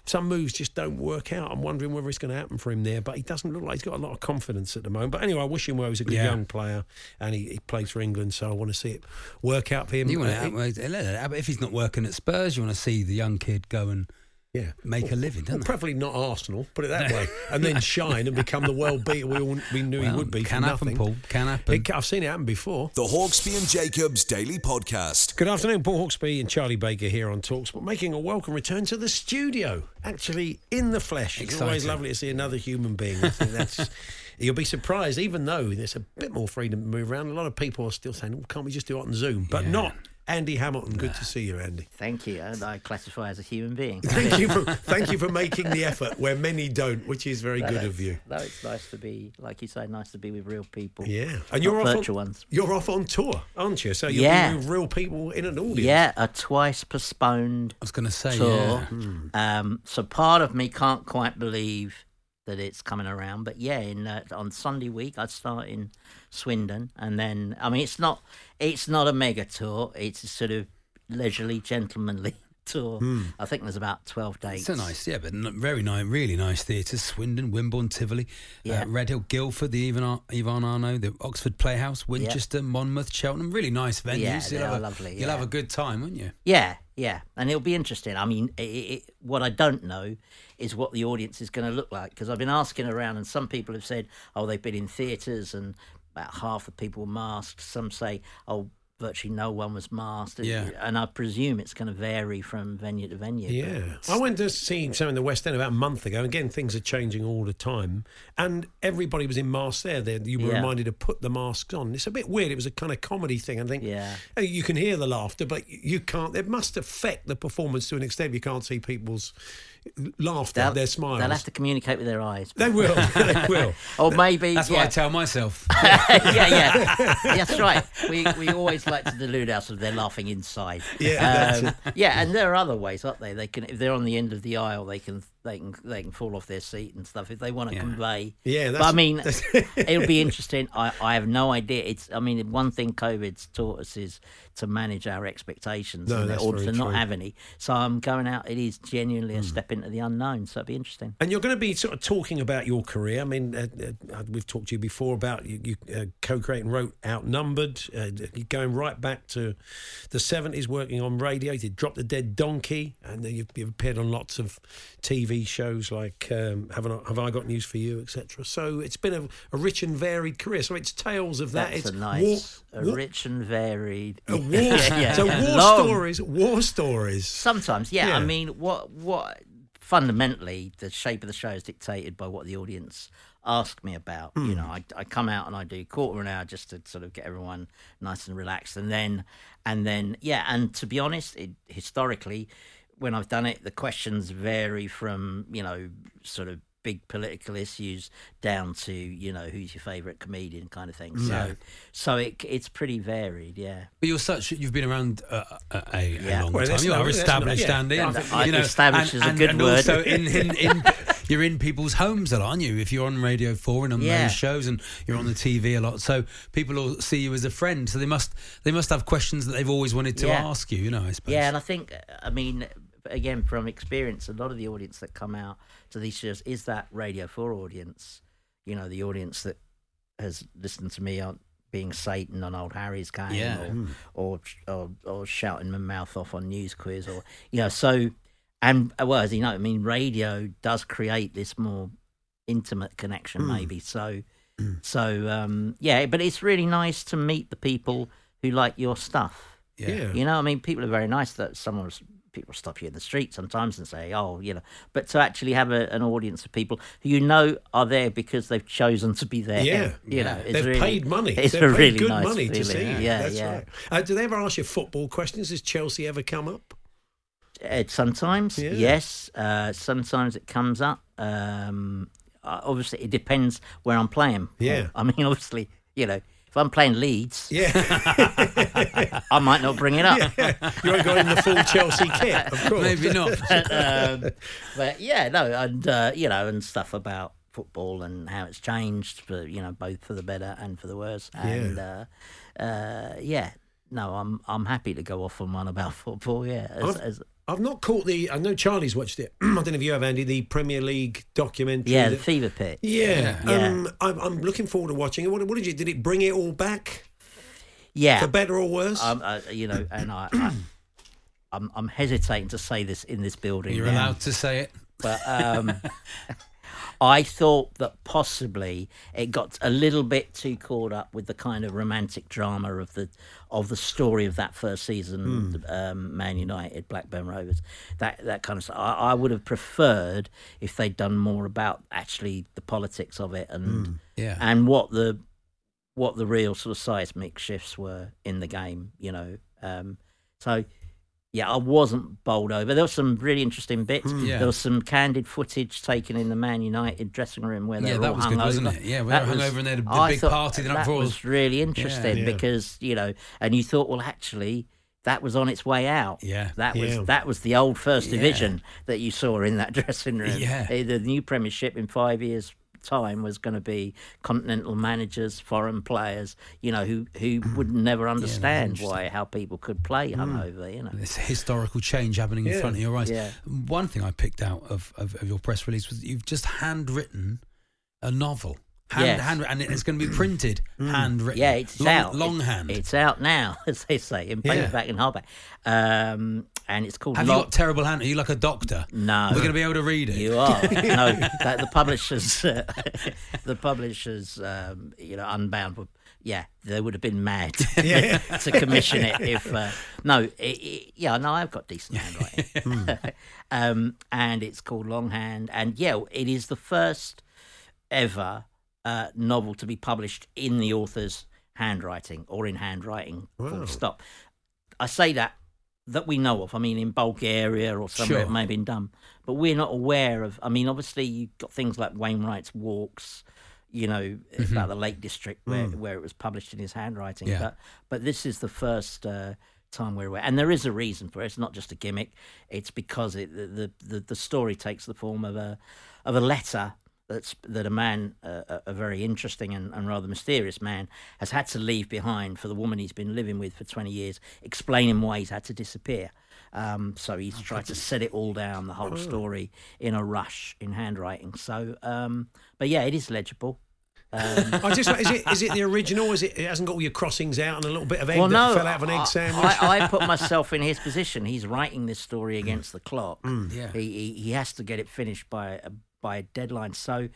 some moves just don't work out. I'm wondering whether it's going to happen for him there. But he doesn't look like he's got a lot of confidence at the moment. But anyway, I wish him well. He's a good Yeah. young player, and he, he plays for England, so I want to see it work out for him. you want Uh, to, let it if he's not working at Spurs, you want to see the young kid go and yeah. make a living, Well, don't preferably not Arsenal, put it that (laughs) way, and then shine and become the world beater we all we knew he would be. can happen, nothing. Paul, can happen. It, I've seen it happen before. The Hawksby and Jacobs Daily Podcast. Good afternoon, Paul Hawksby and Charlie Baker here on Talksport making a welcome return to the studio, actually in the flesh. It's always lovely to see another human being. I think that's. (laughs) You'll be surprised, even though there's a bit more freedom to move around. A lot of people are still saying, oh, "Can't we just do it on Zoom?" But Yeah. not Andy Hamilton. Good to see you, Andy. Thank you. And I classify as a human being. (laughs) Thank you for (laughs) thank you for making the effort where many don't, which is very No, good no, of you. No, it's nice to be, like you say, nice to be with real people. Yeah, and you're off virtual on, ones. You're off on tour, aren't you? So you'll Yeah. be with real people in an audience. Yeah, a twice postponed I was going to say, tour. yeah. Um, so part of me can't quite believe that it's coming around, but yeah, in uh, on Sunday week I start in Swindon, and then I mean it's not it's not a mega tour. It's a sort of leisurely, gentlemanly (laughs) tour. I think there's about twelve dates. It's a nice, yeah, but very nice, really nice theatres. Swindon, Wimborne, Tivoli, Yeah. uh, Redhill, Guildford, the Yvonne, Yvonne Arnaud, the Oxford Playhouse, Winchester, Monmouth, Cheltenham. Really nice venues. Yeah, You'll they are a- lovely, You'll have a good time, won't you? Yeah, yeah, and it'll be interesting. I mean, it, it, what I don't know is what the audience is going to look like because I've been asking around, and some people have said, "Oh, they've been in theatres, and about half the people were masked." Some say, "Oh." Virtually no one was masked, Yeah. and I presume it's going to vary from venue to venue. Yeah. I went to see some in the West End about a month ago. Again, things are changing all the time. And everybody was in masks there. They, you were Yeah. reminded to put the masks on. It's a bit weird. It was a kind of comedy thing. I think Yeah. you can hear the laughter, but you can't. It must affect the performance to an extent. You can't see people's laughter, They'll, their smiles. they'll have to communicate with their eyes. They will. (laughs) they will. Or maybe That's yeah. what I tell myself. (laughs) yeah, yeah, that's right. We we always like to delude ourselves they're laughing inside. Yeah, um, yeah, and there are other ways, aren't they? They can if they're on the end of the aisle, they can they can they can fall off their seat and stuff if they want to Yeah. convey. Yeah, but I mean, (laughs) it'll be interesting. I I have no idea. It's I mean, one thing COVID's taught us is to manage our expectations No, and that's or very to not true. Hmm. have any. So I'm going out. It is genuinely a step into the unknown. So it'll be interesting. And you're going to be sort of talking about your career. I mean, uh, uh, we've talked to you before about you, you uh, co-creating, wrote Outnumbered. Uh, you're going right back to the 70s, working on radio. You did Drop the Dead Donkey, and then you've, you've appeared on lots of TV shows like um, Have, I, Have I Got News for You, etc. So it's been a, a rich and varied career. So it's tales of that. That's it's a nice, a war, rich and varied. a war, (laughs) Yeah, yeah. So war (laughs) Long. stories, war stories. Sometimes, yeah. Yeah. I mean, what what fundamentally the shape of the show is dictated by what the audience ask me about. Hmm. You know, I, I come out and I do quarter of an hour just to sort of get everyone nice and relaxed, and then and then yeah. And to be honest, it, historically, when I've done it, the questions vary from you know sort of big political issues down to you know who's your favourite comedian kind of thing. Yeah. So so it it's pretty varied, yeah. But you're such. You've been around uh, a, a, Yeah. long Well, time. You are established, not- Andy. yeah. and, I you know, established and, is a good and word. Also, in, in, (laughs) in you're in people's homes a lot, aren't you? If you're on Radio Four and on Yeah. those shows, and you're on the TV a lot, so people will see you as a friend. So they must they must have questions that they've always wanted to Yeah. ask you. You know, I suppose. Yeah, and I think, I mean, again from experience, a lot of the audience that come out to these shows is that Radio Four audience. You know, the audience that has listened to me on being Satan on Old Harry's game, Yeah. or, Mm. or or or shouting my mouth off on news quiz, or you know, so and uh, well, as you know, I mean, radio does create this more intimate connection, Hmm. maybe. So, so um, yeah, but it's really nice to meet the people who like your stuff. Yeah. You know, I mean, people are very nice that someone people stop you in the street sometimes and say, "Oh, you know," but to actually have a, an audience of people who you know are there because they've chosen to be there. Yeah, you know, it's they've really- paid money. It's They've a paid really good nice money to see. you. Yeah, That's yeah. right. Uh, do they ever ask you football questions? Has Chelsea ever come up? Uh, sometimes, Yeah. yes. Uh, sometimes it comes up. Um, uh, obviously, it depends where I'm playing. Yeah. (laughs) I mean, obviously, you know, if I'm playing Leeds, Yeah. (laughs) I might not bring it up. (laughs) You won't go in the full Chelsea kit, of (laughs) course. Maybe not. um, but yeah, no, and uh, you know, and stuff about football and how it's changed for you know both for the better and for the worse. And uh, uh, yeah, no, I'm I'm happy to go off on one about football. Yeah, as, I've, as, I've not caught the. I know Charlie's watched it. (clears throat) I don't know if you have, Andy. The Premier League documentary. yeah, the that- fever pitch. yeah. Yeah. Um, I'm, I'm looking forward to watching it. What, what did you? Did it bring it all back yeah. for better or worse? Um, uh, you know, and I, I I'm I'm hesitating to say this in this building. You're now. allowed to say it. but um, (laughs) I thought that possibly it got a little bit too caught up with the kind of romantic drama of the of the story of that first season, um, Man United, Blackburn Rovers, that that kind of stuff. I, I would have preferred if they'd done more about actually the politics of it and Yeah. and what the what the real sort of seismic shifts were in the game. You know, um, so yeah, I wasn't bowled over. There were some really interesting bits. Yeah. There was some candid footage taken in the Man United dressing room where they Yeah, were that all was hung good, wasn't over. it? Yeah, when That were was- hungover and they had a- the big party the night that was really interesting Yeah. because you know, and you thought, well, actually, that was on its way out. Yeah. that was Yeah. that was the old First Yeah. Division that you saw in that (laughs) dressing room. Yeah. Eh, the new Premiership in five years. Time was going to be continental managers, foreign players, you know, who who hmm. would never understand why how people could play hmm. hungover, you know. It's a historical change happening in Yeah. front of your eyes. Yeah. One thing I picked out of, of, of your press release was that you've just handwritten a novel. Hand, Yes. hand, and it's going to be printed, (clears throat) hmm. handwritten. Yeah, it's long, out. Longhand. It's out now, (laughs) as they say, in Yeah. paperback and hardback. Um, and it's called. Have Lo- you got terrible hand? Are you like a doctor? No. We're going to be able to read it. You are no. (laughs) That the publishers, uh, (laughs) the publishers, um, you know, Unbound. Would, yeah, they would have been mad (laughs) to commission it if. Uh, no, it, it, yeah, no, I've got decent handwriting, um, and it's called Longhand, and yeah, it is the first ever uh, novel to be published in the author's handwriting or in handwriting. Wow. Full stop. I say that that we know of. I mean, in Bulgaria or somewhere Sure. it may have been done, but we're not aware of. I mean, obviously you've got things like Wainwright's walks, you know, about the Lake District where where it was published in his handwriting. Yeah. But but this is the first. Uh, time we're aware and there is a reason for it it's not just a gimmick it's because it the the, the, the story takes the form of a of a letter that's that a man uh, a, a very interesting and, and rather mysterious man has had to leave behind for the woman he's been living with for 20 years explaining why he's had to disappear um, so he's tried to set it all down the whole story in a rush in handwriting so um, but yeah it is legible um, (laughs) I just is it is it the original? Is it it hasn't got all your crossings out and a little bit of egg well, that no, fell out of an I- egg sandwich? I, I put (laughs) myself in his position. He's writing this story against the clock. Yeah. He, he he has to get it finished by a, by a deadline. So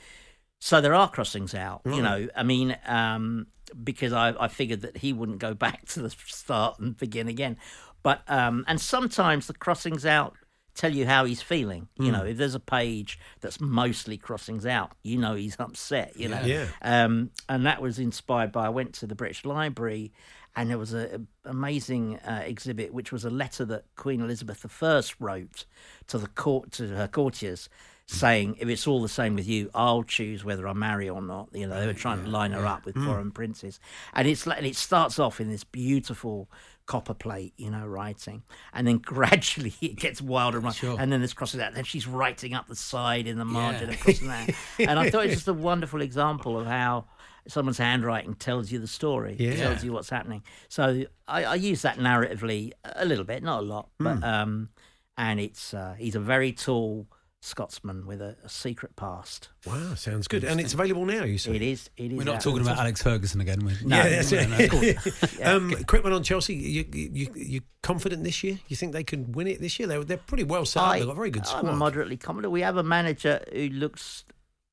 so there are crossings out. You know, I mean, um, because I I figured that he wouldn't go (laughs) back to the start and begin again. But um, and sometimes the crossings out tell you how he's feeling. You know, if there's a page that's mostly crossings out, you know he's upset. You know, Yeah. um, and that was inspired by I went to the British Library, and there was a, a amazing uh, exhibit which was a letter that Queen Elizabeth I wrote to the court to her courtiers. Saying, if it's all the same with you, I'll choose whether I marry or not. You know, they were trying to line her up with foreign princes, and it's like, and it starts off in this beautiful copper plate, you know, writing, and then (laughs) gradually it gets wilder and wilder, and then there's crossing out. Then she's writing up the side in the margin and crossing out, (laughs) and I thought it was just a wonderful example of how someone's handwriting tells you the story, Yeah. tells you what's happening. So I, I use that narratively a little bit, not a lot, but um, and it's uh, he's a very tall Scotsman with a, a secret past. Wow, sounds good. And it's available now, you say? It is. It is. We're not talking about Alex Ferguson again. We, No, yeah, that's no, it. no, of course. (laughs) Yeah. um, quick one on Chelsea. You, you, you confident this year? You think they can win it this year? They're, they're pretty well set up. They've got a very good squad. I'm moderately confident. We have a manager who looks,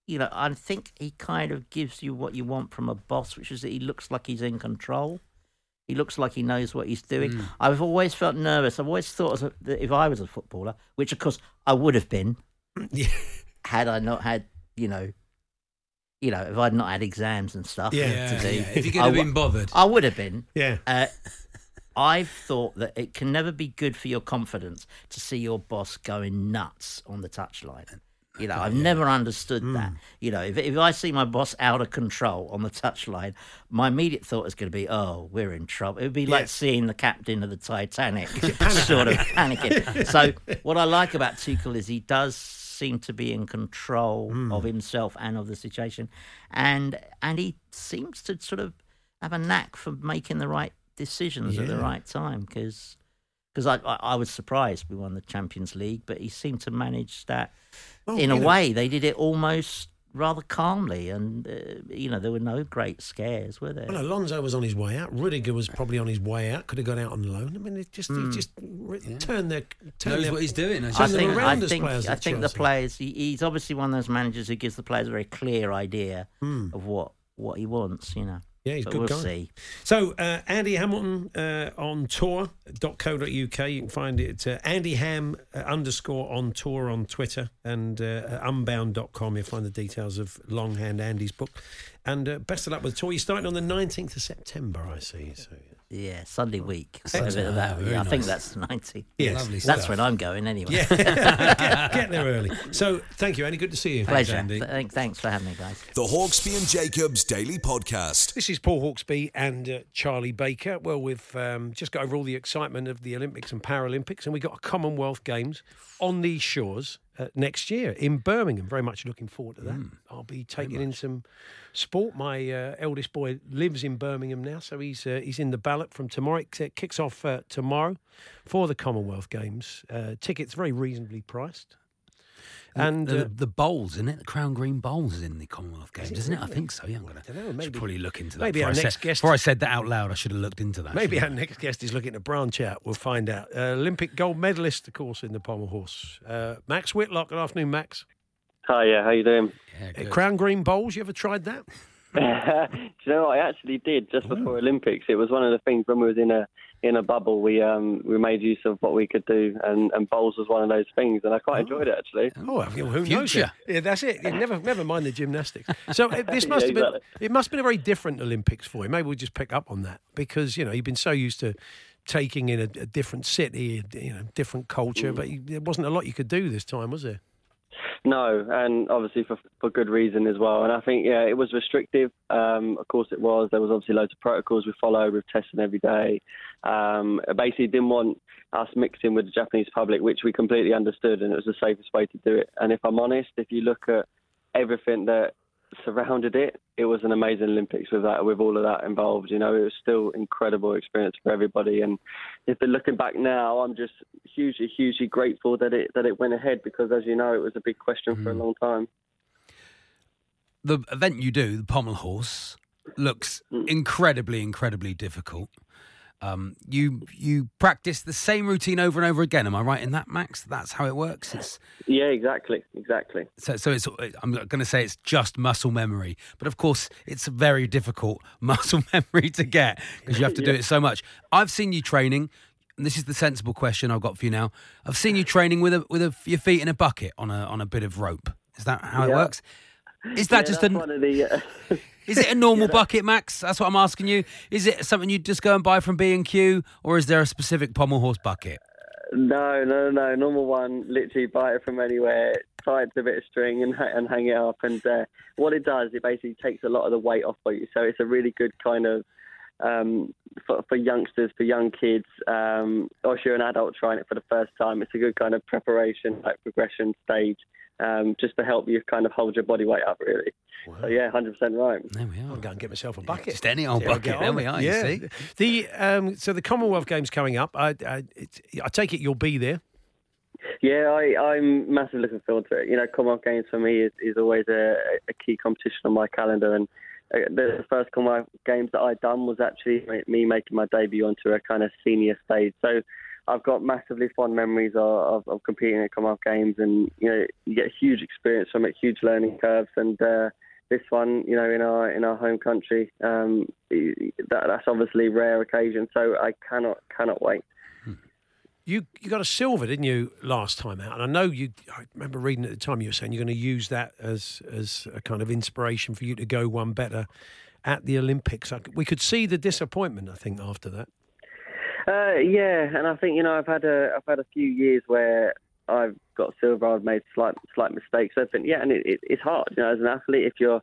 you know, I think he kind of gives you what you want from a boss, which is that he looks like he's in control. He looks like he knows what he's doing. Hmm. I've always felt nervous. I've always thought as a, that if I was a footballer, which of course I would have been, Yeah. Had I not had, you know, you know, if I'd not had exams and stuff Yeah. to do, yeah. If you could have been bothered. I would have been. Yeah. Uh, I've thought that it can never be good for your confidence to see your boss going nuts on the touchline. You know, I've never understood that. You know, if, if I see my boss out of control on the touchline, my immediate thought is going to be, oh, we're in trouble. It would be Yeah. like seeing the captain of the Titanic (laughs) sort of panicking. So, what I like about Tuchel is he does seem to be in control hmm. of himself and of the situation. And, and he seems to sort of have a knack for making the right decisions at the right time because because I, I I was surprised we won the Champions League, but he seemed to manage that Well, in a know- way. They did it almost rather calmly, and uh, you know there were no great scares, were there? Well, Alonso was on his way out. Rudiger was probably on his way out. Could have gone out on loan. I mean, it just he just re- turned their turn Knows their, what he's doing. I I think, I think, players I think the players. He, he's obviously one of those managers who gives the players a very clear idea of what what he wants. You know. Yeah, he's a good we'll guy. see. So, uh, Andy Hamilton uh, on tour.co.uk. You can find it at Andy Ham uh, underscore on tour on Twitter and uh, unbound.com. You'll find the details of Longhand Andy's book. And uh, best of luck with the tour. You're starting on the 19th of September, I see. So, Yeah, Sunday week. So Excellent. that- that- Ah, very I think that's 90. Yes. Lovely That's when I'm going anyway. yeah, (laughs) get, get there early. So, thank you, Andy. Good to see you. Pleasure. Andy. Th- thanks for having me, guys. The Hawksbee and Jacobs Daily Podcast. This is Paul Hawksbee and uh, Charlie Baker. Well, we've um, just got over all the excitement of the Olympics and Paralympics, and we've got a Commonwealth Games on these shores uh, next year in Birmingham. Very much looking forward to that. I'll be taking in some sport. My uh, eldest boy lives in Birmingham now, so he's uh, he's in the ballot from tomorrow. It uh, kicks off uh, tomorrow for the Commonwealth Games. Uh, tickets very reasonably priced. And the, uh, the bowls, isn't it? The Crown Green Bowls is in the Commonwealth Games, it isn't it? I think so. Yeah, I'm gonna. dunno, should maybe- probably look into that. maybe before our I next said, guest- Before I said that out loud, I should have looked into that. Maybe our shouldn't next guest is looking to branch out. We'll find out. Uh, Olympic gold medalist, of course, in the pommel horse. Uh, Max Whitlock. Good afternoon, Max. Hi, yeah, how you doing? Yeah, Uh. Crown Green Bowls. You ever tried that? (laughs) Do you know what I actually did just before Olympics? It was one of the things when we was in a in a bubble. We um we made use of what we could do, and, and bowls was one of those things, and I quite enjoyed it actually. Oh, well, who knows? Future. Yeah, that's it. Yeah, never, never mind the gymnastics. So uh, (laughs) this Yeah, must have been. exactly. It must have been a very different Olympics for you. Maybe we'll just pick up on that because you know you've been so used to taking in a, a different city, you know, different culture, but you, there wasn't a lot you could do this time, was there? No, and obviously for for good reason as well. And I think yeah, it was restrictive. Um, of course it was. There was obviously loads of protocols we followed with testing every day. Um, basically didn't want us mixing with the Japanese public, which we completely understood, and it was the safest way to do it. And if I'm honest, if you look at everything that surrounded it, it was an amazing Olympics with that, with all of that involved. You know, it was still incredible experience for everybody. And if they're looking back now, I'm just hugely, hugely grateful that it that it went ahead because, as you know, it was a big question for a long time. the event you do, the pommel horse, looks Mm. incredibly, incredibly difficult. Um, you you practice the same routine over and over again. Am I right in that, Max? That's how it works. It's Yeah, exactly, exactly. so so it's. I'm going to say it's just muscle memory, but of course it's a very difficult (laughs) muscle memory to get because you have to do (laughs) it so much. I've seen you training. And this is the sensible question I've got for you now. I've seen you training with a, with a, your feet in a bucket on a on a bit of rope. Is that how it works? Is that Yeah, just one of the? Uh, is it a normal (laughs) bucket, Max? That's what I'm asking you. Is it something you just go and buy from B and Q, or is there a specific pommel horse bucket? No, no, no. Normal one, literally buy it from anywhere, tie it to a bit of string and, and hang it up. And uh, what it does, it basically takes a lot of the weight off of you. So it's a really good kind of um, for, for youngsters, for young kids, um, or if you're an adult trying it for the first time, it's a good kind of preparation, like progression stage, um, just to help you kind of hold your body weight up, really. So yeah, hundred percent right. There we are. I'll go and get myself a bucket. Just any old See bucket. There we are. You Yeah. see. The um, so the Commonwealth Games coming up. I I, it's, I take it you'll be there. Yeah, I, I'm massively looking forward to it. You know, Commonwealth Games for me is, is always a, a key competition on my calendar, and uh, the first Commonwealth Games that I'd done was actually me making my debut onto a kind of senior stage. So I've got massively fond memories of, of, of competing at Commonwealth Games, and you know, you get huge experience from it, huge learning curves, and uh, this one, you know, in our in our home country, um, that, that's obviously rare occasion. So I cannot cannot wait. You you got a silver, didn't you, last time out? And I know you. I remember reading at the time you were saying you're going to use that as as a kind of inspiration for you to go one better at the Olympics. We could see the disappointment, I think, after that. Uh, yeah, and I think you know I've had a I've had a few years where I've got silver. I've made slight slight mistakes. I think yeah, and it, it, it's hard. You know, as an athlete, if you're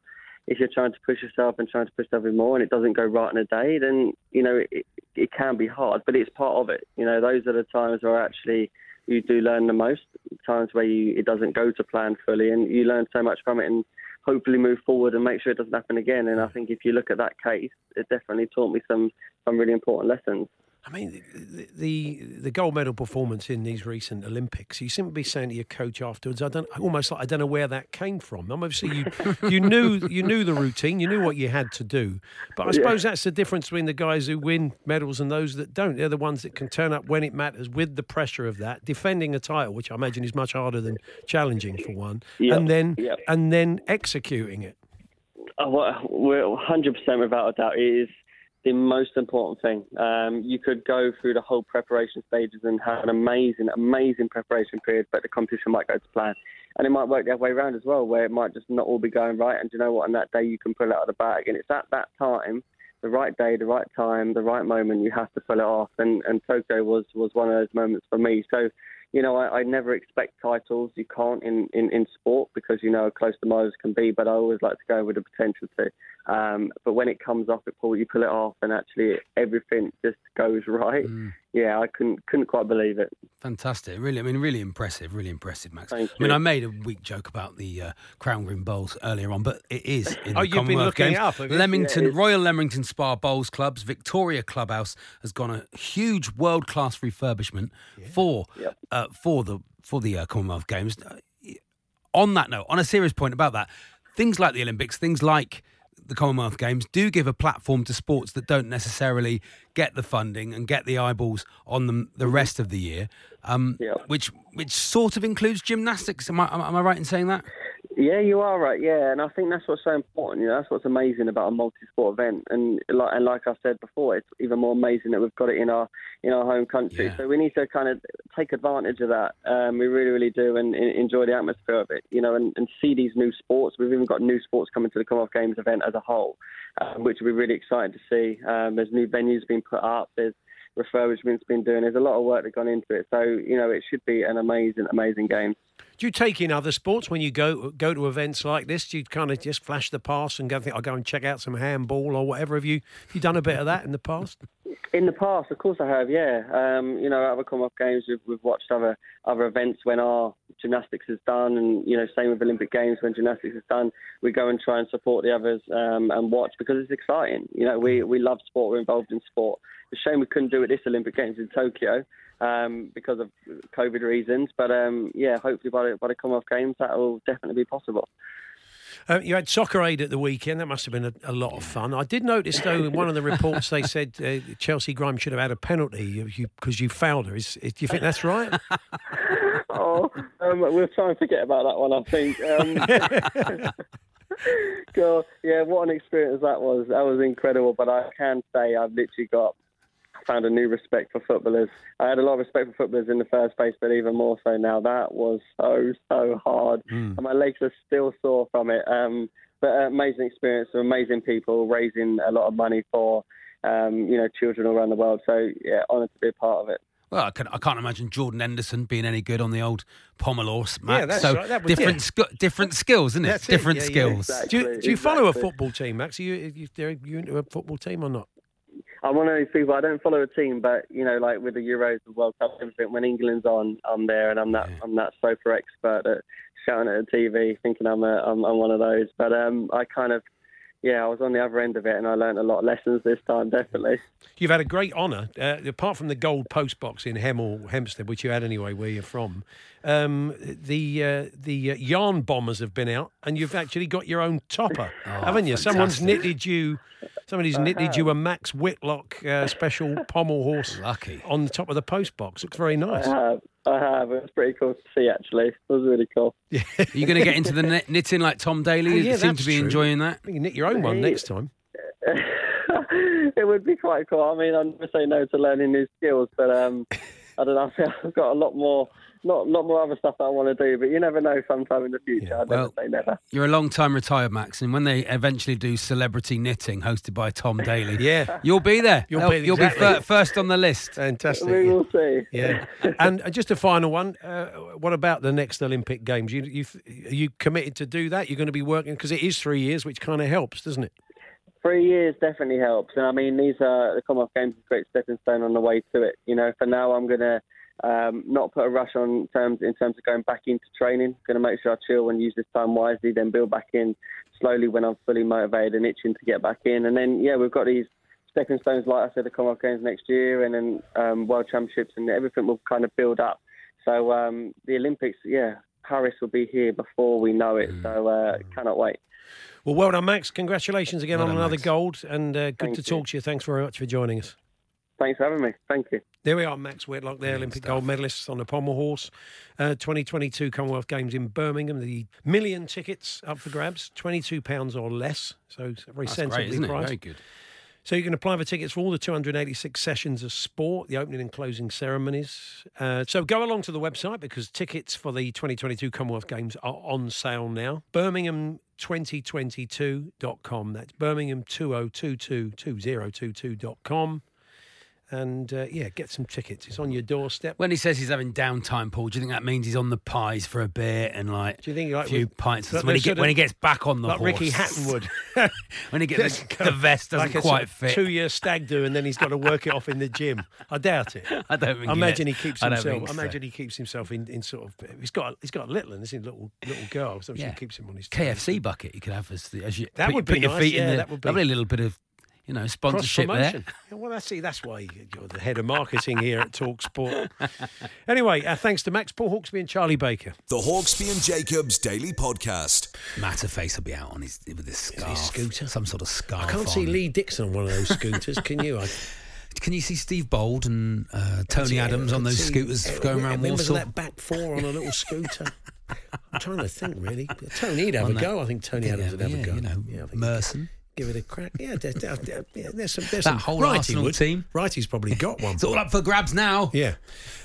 if you're trying to push yourself and trying to push yourself more, and it doesn't go right in a day, then you know it, it can be hard. But it's part of it. You know, those are the times where actually you do learn the most. Times where you it doesn't go to plan fully, and you learn so much from it, and hopefully move forward and make sure it doesn't happen again. And I think if you look at that case, it definitely taught me some some really important lessons. I mean, the, the, the gold medal performance in these recent Olympics. You seem to be saying to your coach afterwards, "I don't almost like I don't know where that came from." Obviously, you you (laughs) knew you knew the routine, you knew what you had to do. But I yeah. suppose that's the difference between the guys who win medals and those that don't. They're the ones that can turn up when it matters, with the pressure of that, defending a title, which I imagine is much harder than challenging for one, yep. and then yep. and then executing it. Oh, well, we're 100% without a doubt. It is the most important thing. Um, you could go through the whole preparation stages and have an amazing, amazing preparation period, but the competition might go to plan. And it might work the other way around as well, where it might just not all be going right. And you know what? On that day, you can pull it out of the bag. And it's at that time, the right day, the right time, the right moment, you have to pull it off. And, and Tokyo was, was one of those moments for me. So, you know, I, I never expect titles. You can't in, in, in sport because you know how close the miles can be, but I always like to go with the potential to. Um, but when it comes off, it pull you pull it off, and actually everything just goes (laughs) right. Mm. Yeah, I couldn't couldn't quite believe it. Fantastic, really. I mean, really impressive, really impressive, Max. Thank I mean, I made a weak joke about the uh, Crown Green Bowls earlier on, but it is (laughs) in oh, the you've been looking Games. up. Leamington Yeah, Royal Leamington Spa Bowls Clubs Victoria Clubhouse has gone a huge world class refurbishment for Yep. uh, for the for the uh, Commonwealth Games. Uh, on that note, on a serious point about that, things like the Olympics, things like the Commonwealth Games do give a platform to sports that don't necessarily get the funding and get the eyeballs on them the rest of the year, um, Yeah. which which sort of includes gymnastics. Am I, am I right in saying that? Yeah, you are right. Yeah, and I think that's what's so important. You know, that's what's amazing about a multi-sport event. And like and like I said before, it's even more amazing that we've got it in our in our home country. Yeah. So we need to kind of take advantage of that. Um, we really, really do, and, and enjoy the atmosphere of it. You know, and, and see these new sports. We've even got new sports coming to the Commonwealth Games event as a whole, um, which we're really excited to see. Um, there's new venues being put up. There's refurbishments been doing. There's a lot of work that's gone into it. So you know, it should be an amazing, amazing game. Do you take in other sports when you go go to events like this? Do you kind of just flash the pass and go think I'll go and check out some handball or whatever? Have you have you done a bit of that in the past? In the past, of course, I have. Yeah, um, you know, other Commonwealth Games, we've, we've watched other other events when our gymnastics is done, and you know, same with Olympic Games when gymnastics is done. We go and try and support the others um, and watch because it's exciting. You know, we we love sport. We're involved in sport. It's a shame we couldn't do it this Olympic Games in Tokyo um, because of COVID reasons. But um, yeah, hopefully by the, by the Commonwealth Games, that will definitely be possible. Uh, you had soccer aid at the weekend. That must have been a, a lot of fun. I did notice, though, in one of the reports they said uh, Chelcee Grimes should have had a penalty because you, you fouled her. Is, is, do you think that's right? (laughs) oh, um, we'll try and forget about that one. I think. Um, (laughs) God, yeah, what an experience that was. That was incredible. But I can say I've literally got found a new respect for footballers. I had a lot of respect for footballers in the first place, but even more so now. That was so so hard, Mm. and my legs are still sore from it. Um, but uh, amazing experience, amazing people raising a lot of money for um, you know children all around the world. So yeah, honoured to be a part of it. Well, I, can, I can't imagine Jordan Henderson being any good on the old Pommelhorse, Matt. Yeah, that's so right. That was- different, yeah. sk- different skills, isn't it? That's it. different Yeah, yeah, skills. Do you, do you follow a football team, Max? Are you, you, are you into a football team or not? I'm one of those people. I don't follow a team, but you know, like with the Euros, the World Cup, everything. When England's on, I'm there, and I'm that I'm that sofa expert at shouting at the TV, thinking I'm a, I'm, I'm one of those. But um, I kind of yeah, I was on the other end of it, and I learned a lot of lessons this time, definitely. You've had a great honour, uh, apart from the gold post box in Hemel Hempstead, which you had anyway, where you're from. Um, the uh, the uh, yarn bombers have been out, and you've actually got your own topper, haven't you? Someone's knitted you. Somebody's I knitted you a Max Whitlock uh, special (laughs) pommel horse Lucky. on the top of the post box. Looks very nice. I have, I have. It was pretty cool to see, actually. It was really cool. Are you going to get into the knit- knitting like Tom Daley? Oh, you seem to be true. enjoying that. You can knit your own one next time. (laughs) it would be quite cool. I mean, I never say no to learning new skills, but um, I don't know. (laughs) I've got a lot more, not lot more other stuff that I want to do. But you never know. Sometime in the future, I'd Well- never say never. You're a long time retired, Max, and when they eventually do celebrity knitting hosted by Tom Daley, (laughs) Yeah. you'll be there. You'll You'll, be- you'll be fir- first on the list. Fantastic. We will see. Yeah, (laughs) and uh, just a final one. Uh, what about the next Olympic Games? You, you, are you committed to do that? You're going to be working because it is three years, which kind of helps, doesn't it? Three years definitely helps, and I mean these are the Commonwealth Games a great stepping stone on the way to it. You know, for now I'm gonna um, not put a rush on terms in terms of going back into training. Going to make sure I chill and use this time wisely, then build back in slowly when I'm fully motivated and itching to get back in. And then yeah, we've got these stepping stones, like I said, the Commonwealth Games next year, and then um, World Championships, and everything will kind of build up. So um, the Olympics, yeah, Paris will be here before we know it. So uh, cannot wait. Well, well done, Max. Congratulations again Well on done, another Max. gold, and uh, good Thank to you. talk to you. Thanks very much for joining us. Thanks for having me. Thank you. There we are, Max Whitlock, there, Olympic gold medalist on the pommel horse. Uh, 2022 Commonwealth Games in Birmingham. The million tickets up for grabs, £22 or less. So it's very That's sensibly great, isn't it? priced. Very good. So you can apply for tickets for all the 286 sessions of sport, the opening and closing ceremonies. Uh, so go along to the website because tickets for the 2022 Commonwealth Games are on sale now. Birmingham2022.com. That's Birmingham20222022.com. And uh, yeah, get some tickets. It's on your doorstep. When he says he's having downtime, Paul, do you think that means he's on the pies for a bit and like, Do you think like a few pints? like when, he get, when he gets back on the like horse. Ricky Hatton would. (laughs) when he gets the, the vest doesn't like quite fit. Two year stag do, and then he's got to work it off in the gym. I doubt it. (laughs) I don't think I imagine let- he keeps himself. I so. imagine he keeps himself in, in sort of. He's got he's got a little, and this little little girl, so Yeah. she keeps him on his KFC bucket you could have as, as you That put, would put be your nice, feet in yeah, the that would be- lovely little bit of you know sponsorship there. Yeah, well, I see, that's why you're the head of marketing here at Talksport. anyway, uh, thanks to Max Paul Hawksbee and Charlie Baker. The Hawksbee and Jacobs Daily Podcast. Matterface will be out on his with his scarf, scooter? some sort of scarf. I can't see. Lee Dixon on one of those scooters, can you? I, (laughs) Can you see Steve Bould and uh, Tony Yeah, Adams on those see- scooters uh, going around when was Warsaw? that back four on a little scooter? (laughs) I'm trying to think, really. Tony'd have On a that- go. I think Tony Yeah, Adams would have yeah, a go. you know, yeah, I Merson. Give it a crack. Yeah, there, there, there- there's some. There's That some. whole Arsenal would. team. Wrighty's probably got one. It's all up for grabs now. Yeah.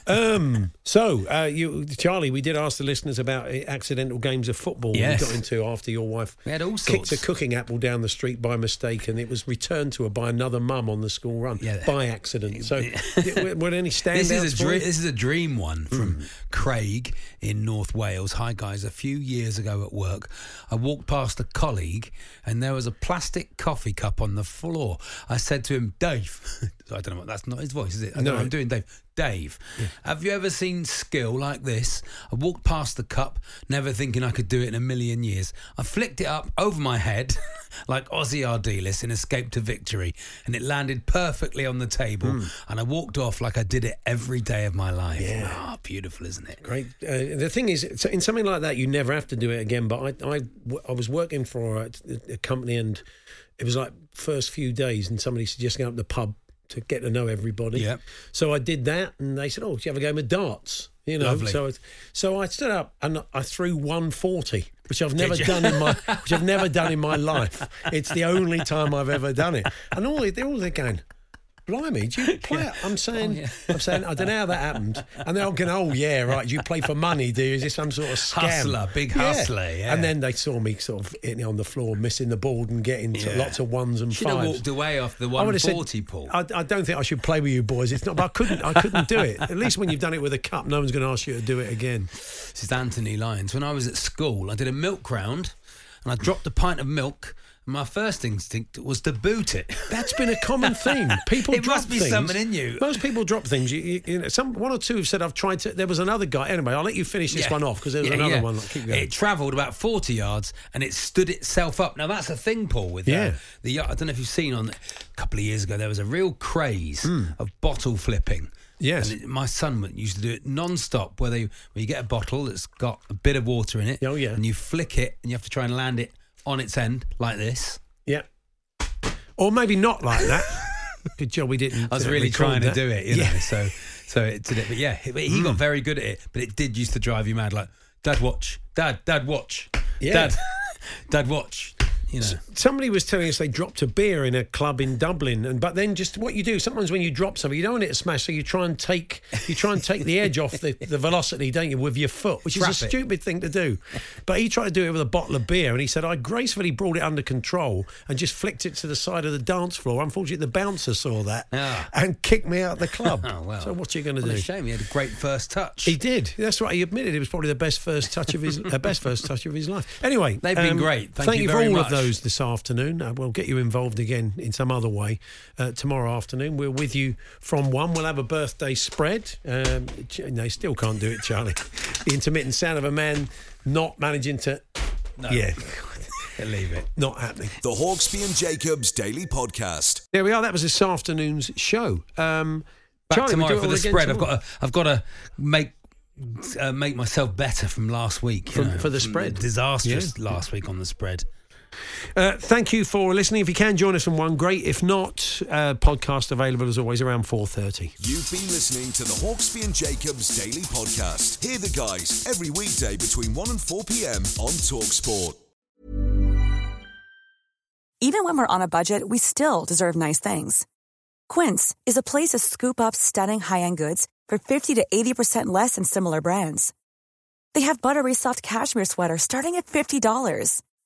Um, so, uh, you, Charlie, we did ask the listeners about uh, accidental games of football Yes. we got into after your wife We had all kicked a cooking apple down the street by mistake, and it was returned to her by another mum on the school run Yeah. by accident. So, (laughs) were, any standouts? (laughs) This is a dream. This is a dream one from Hmm. Craig in North Wales. Hi guys, a few years ago at work, I walked past a colleague and there was a plastic coffee cup on the floor. I said to him, "Dave," (laughs) I don't know what that's not his voice, is it? I No. I'm doing, Dave. Dave, have you ever seen skill like this? I walked past the cup, never thinking I could do it in a million years. I flicked it up over my head (laughs) like Ossie Ardiles in Escape to Victory, and it landed perfectly on the table. Hmm. And I walked off like I did it every day of my life. Yeah. Ah, beautiful, isn't it? Great. Uh, the thing is, in something like that, you never have to do it again. But I, I, I was working for a, a company, and it was like first few days, and somebody suggested going up to the pub to get to know everybody. Yep. So I did that, and they said, "Oh, do you have a game of darts?" You know. Lovely. So, it, so I stood up and I threw one forty, which I've never done in my, (laughs) which I've never done in my life. It's the only time I've ever done it. And all they, they're all they're going. Blimey, do you (laughs) play it? I'm saying, oh, I'm saying, I don't know how that happened. And they're all going, oh, yeah, right. You play for money, do you? Is this some sort of scam? Hustler, big hustler, yeah. And then they saw me sort of hitting on the floor, missing the board and getting to Yeah. lots of ones and Should have walked away off the I would have said, 140 Paul. I, I don't think I should play with you boys. It's not, but I couldn't. I couldn't do it. At least when you've done it with a cup, no one's going to ask you to do it again. This is Anthony Lyons. When I was at school, I did a milk round and I dropped a pint of milk My first instinct was to boot it. (laughs) That's been a common thing. People drop It drop must be things. something in you. Most people drop things. You, you, you know, some one or two have said I've tried to. There was another guy. Anyway, I'll let you finish this Yeah. one off because there was Yeah, another yeah. one. Like, keep going. It travelled about 40 yards and it stood itself up. Now, that's a thing, Paul, with uh, Yeah. the. I don't know if you've seen on a couple of years ago, there was a real craze Hmm. of bottle flipping. Yes. It- my son used to do it non-stop where, they, where you get a bottle that's got a bit of water in it. Oh, yeah. And you flick it and you have to try and land it on its end like this. yeah. Or maybe not like that. (laughs) Good job we didn't. I was uh, really trying that. to do it, you yeah. know. So, so it did it. But yeah, he, he got very good at it. But it did used to drive you mad. Like, Dad, watch. Dad, Dad, watch. Yeah. Dad, (laughs) Dad, watch. You know. Somebody was telling us they dropped a beer in a club in Dublin, and but then just what you do sometimes when you drop something, you don't want it to smash, so you try and take you try and take the edge off the, the velocity, don't you, with your foot, which Trap is a it. stupid thing to do. But he tried to do it with a bottle of beer, and he said I gracefully brought it under control and just flicked it to the side of the dance floor. Unfortunately, the bouncer saw that Ah. and kicked me out of the club. (laughs) Oh, well. So what are you going to do? a shame. He had a great first touch. He did. That's right. He admitted it was probably the best first touch of his (laughs) uh, best first touch of his life. Anyway, um, They've been great. Thank you for very all much. of those this afternoon. Uh, we'll get you involved again in some other way uh, tomorrow afternoon. We're with you from one. We'll have a birthday spread. Um, Ch- no, still can't do it, Charlie. (laughs) the intermittent sound of a man not managing to. No. Yeah, (laughs) Leave it. not happening. The Hawksbee and Jacobs Daily Podcast. There we are. That was this afternoon's show. Um, Back Charlie, we tomorrow for the again spread. I've got to, I've got to make uh, make myself better from last week. you From- know, for the spread? disastrous last week on the spread. Uh, thank you for listening. If you can join us from one, great. If not, uh, podcast available as always around four thirty. You've been listening to the Hawksbee and Jacobs Daily Podcast. Hear the guys every weekday between 1 and 4 p.m. on Talksport. Even when we're on a budget, we still deserve nice things. Quince is a place to scoop up stunning high-end goods for 50 to 80% less than similar brands. They have buttery soft cashmere sweaters starting at $50,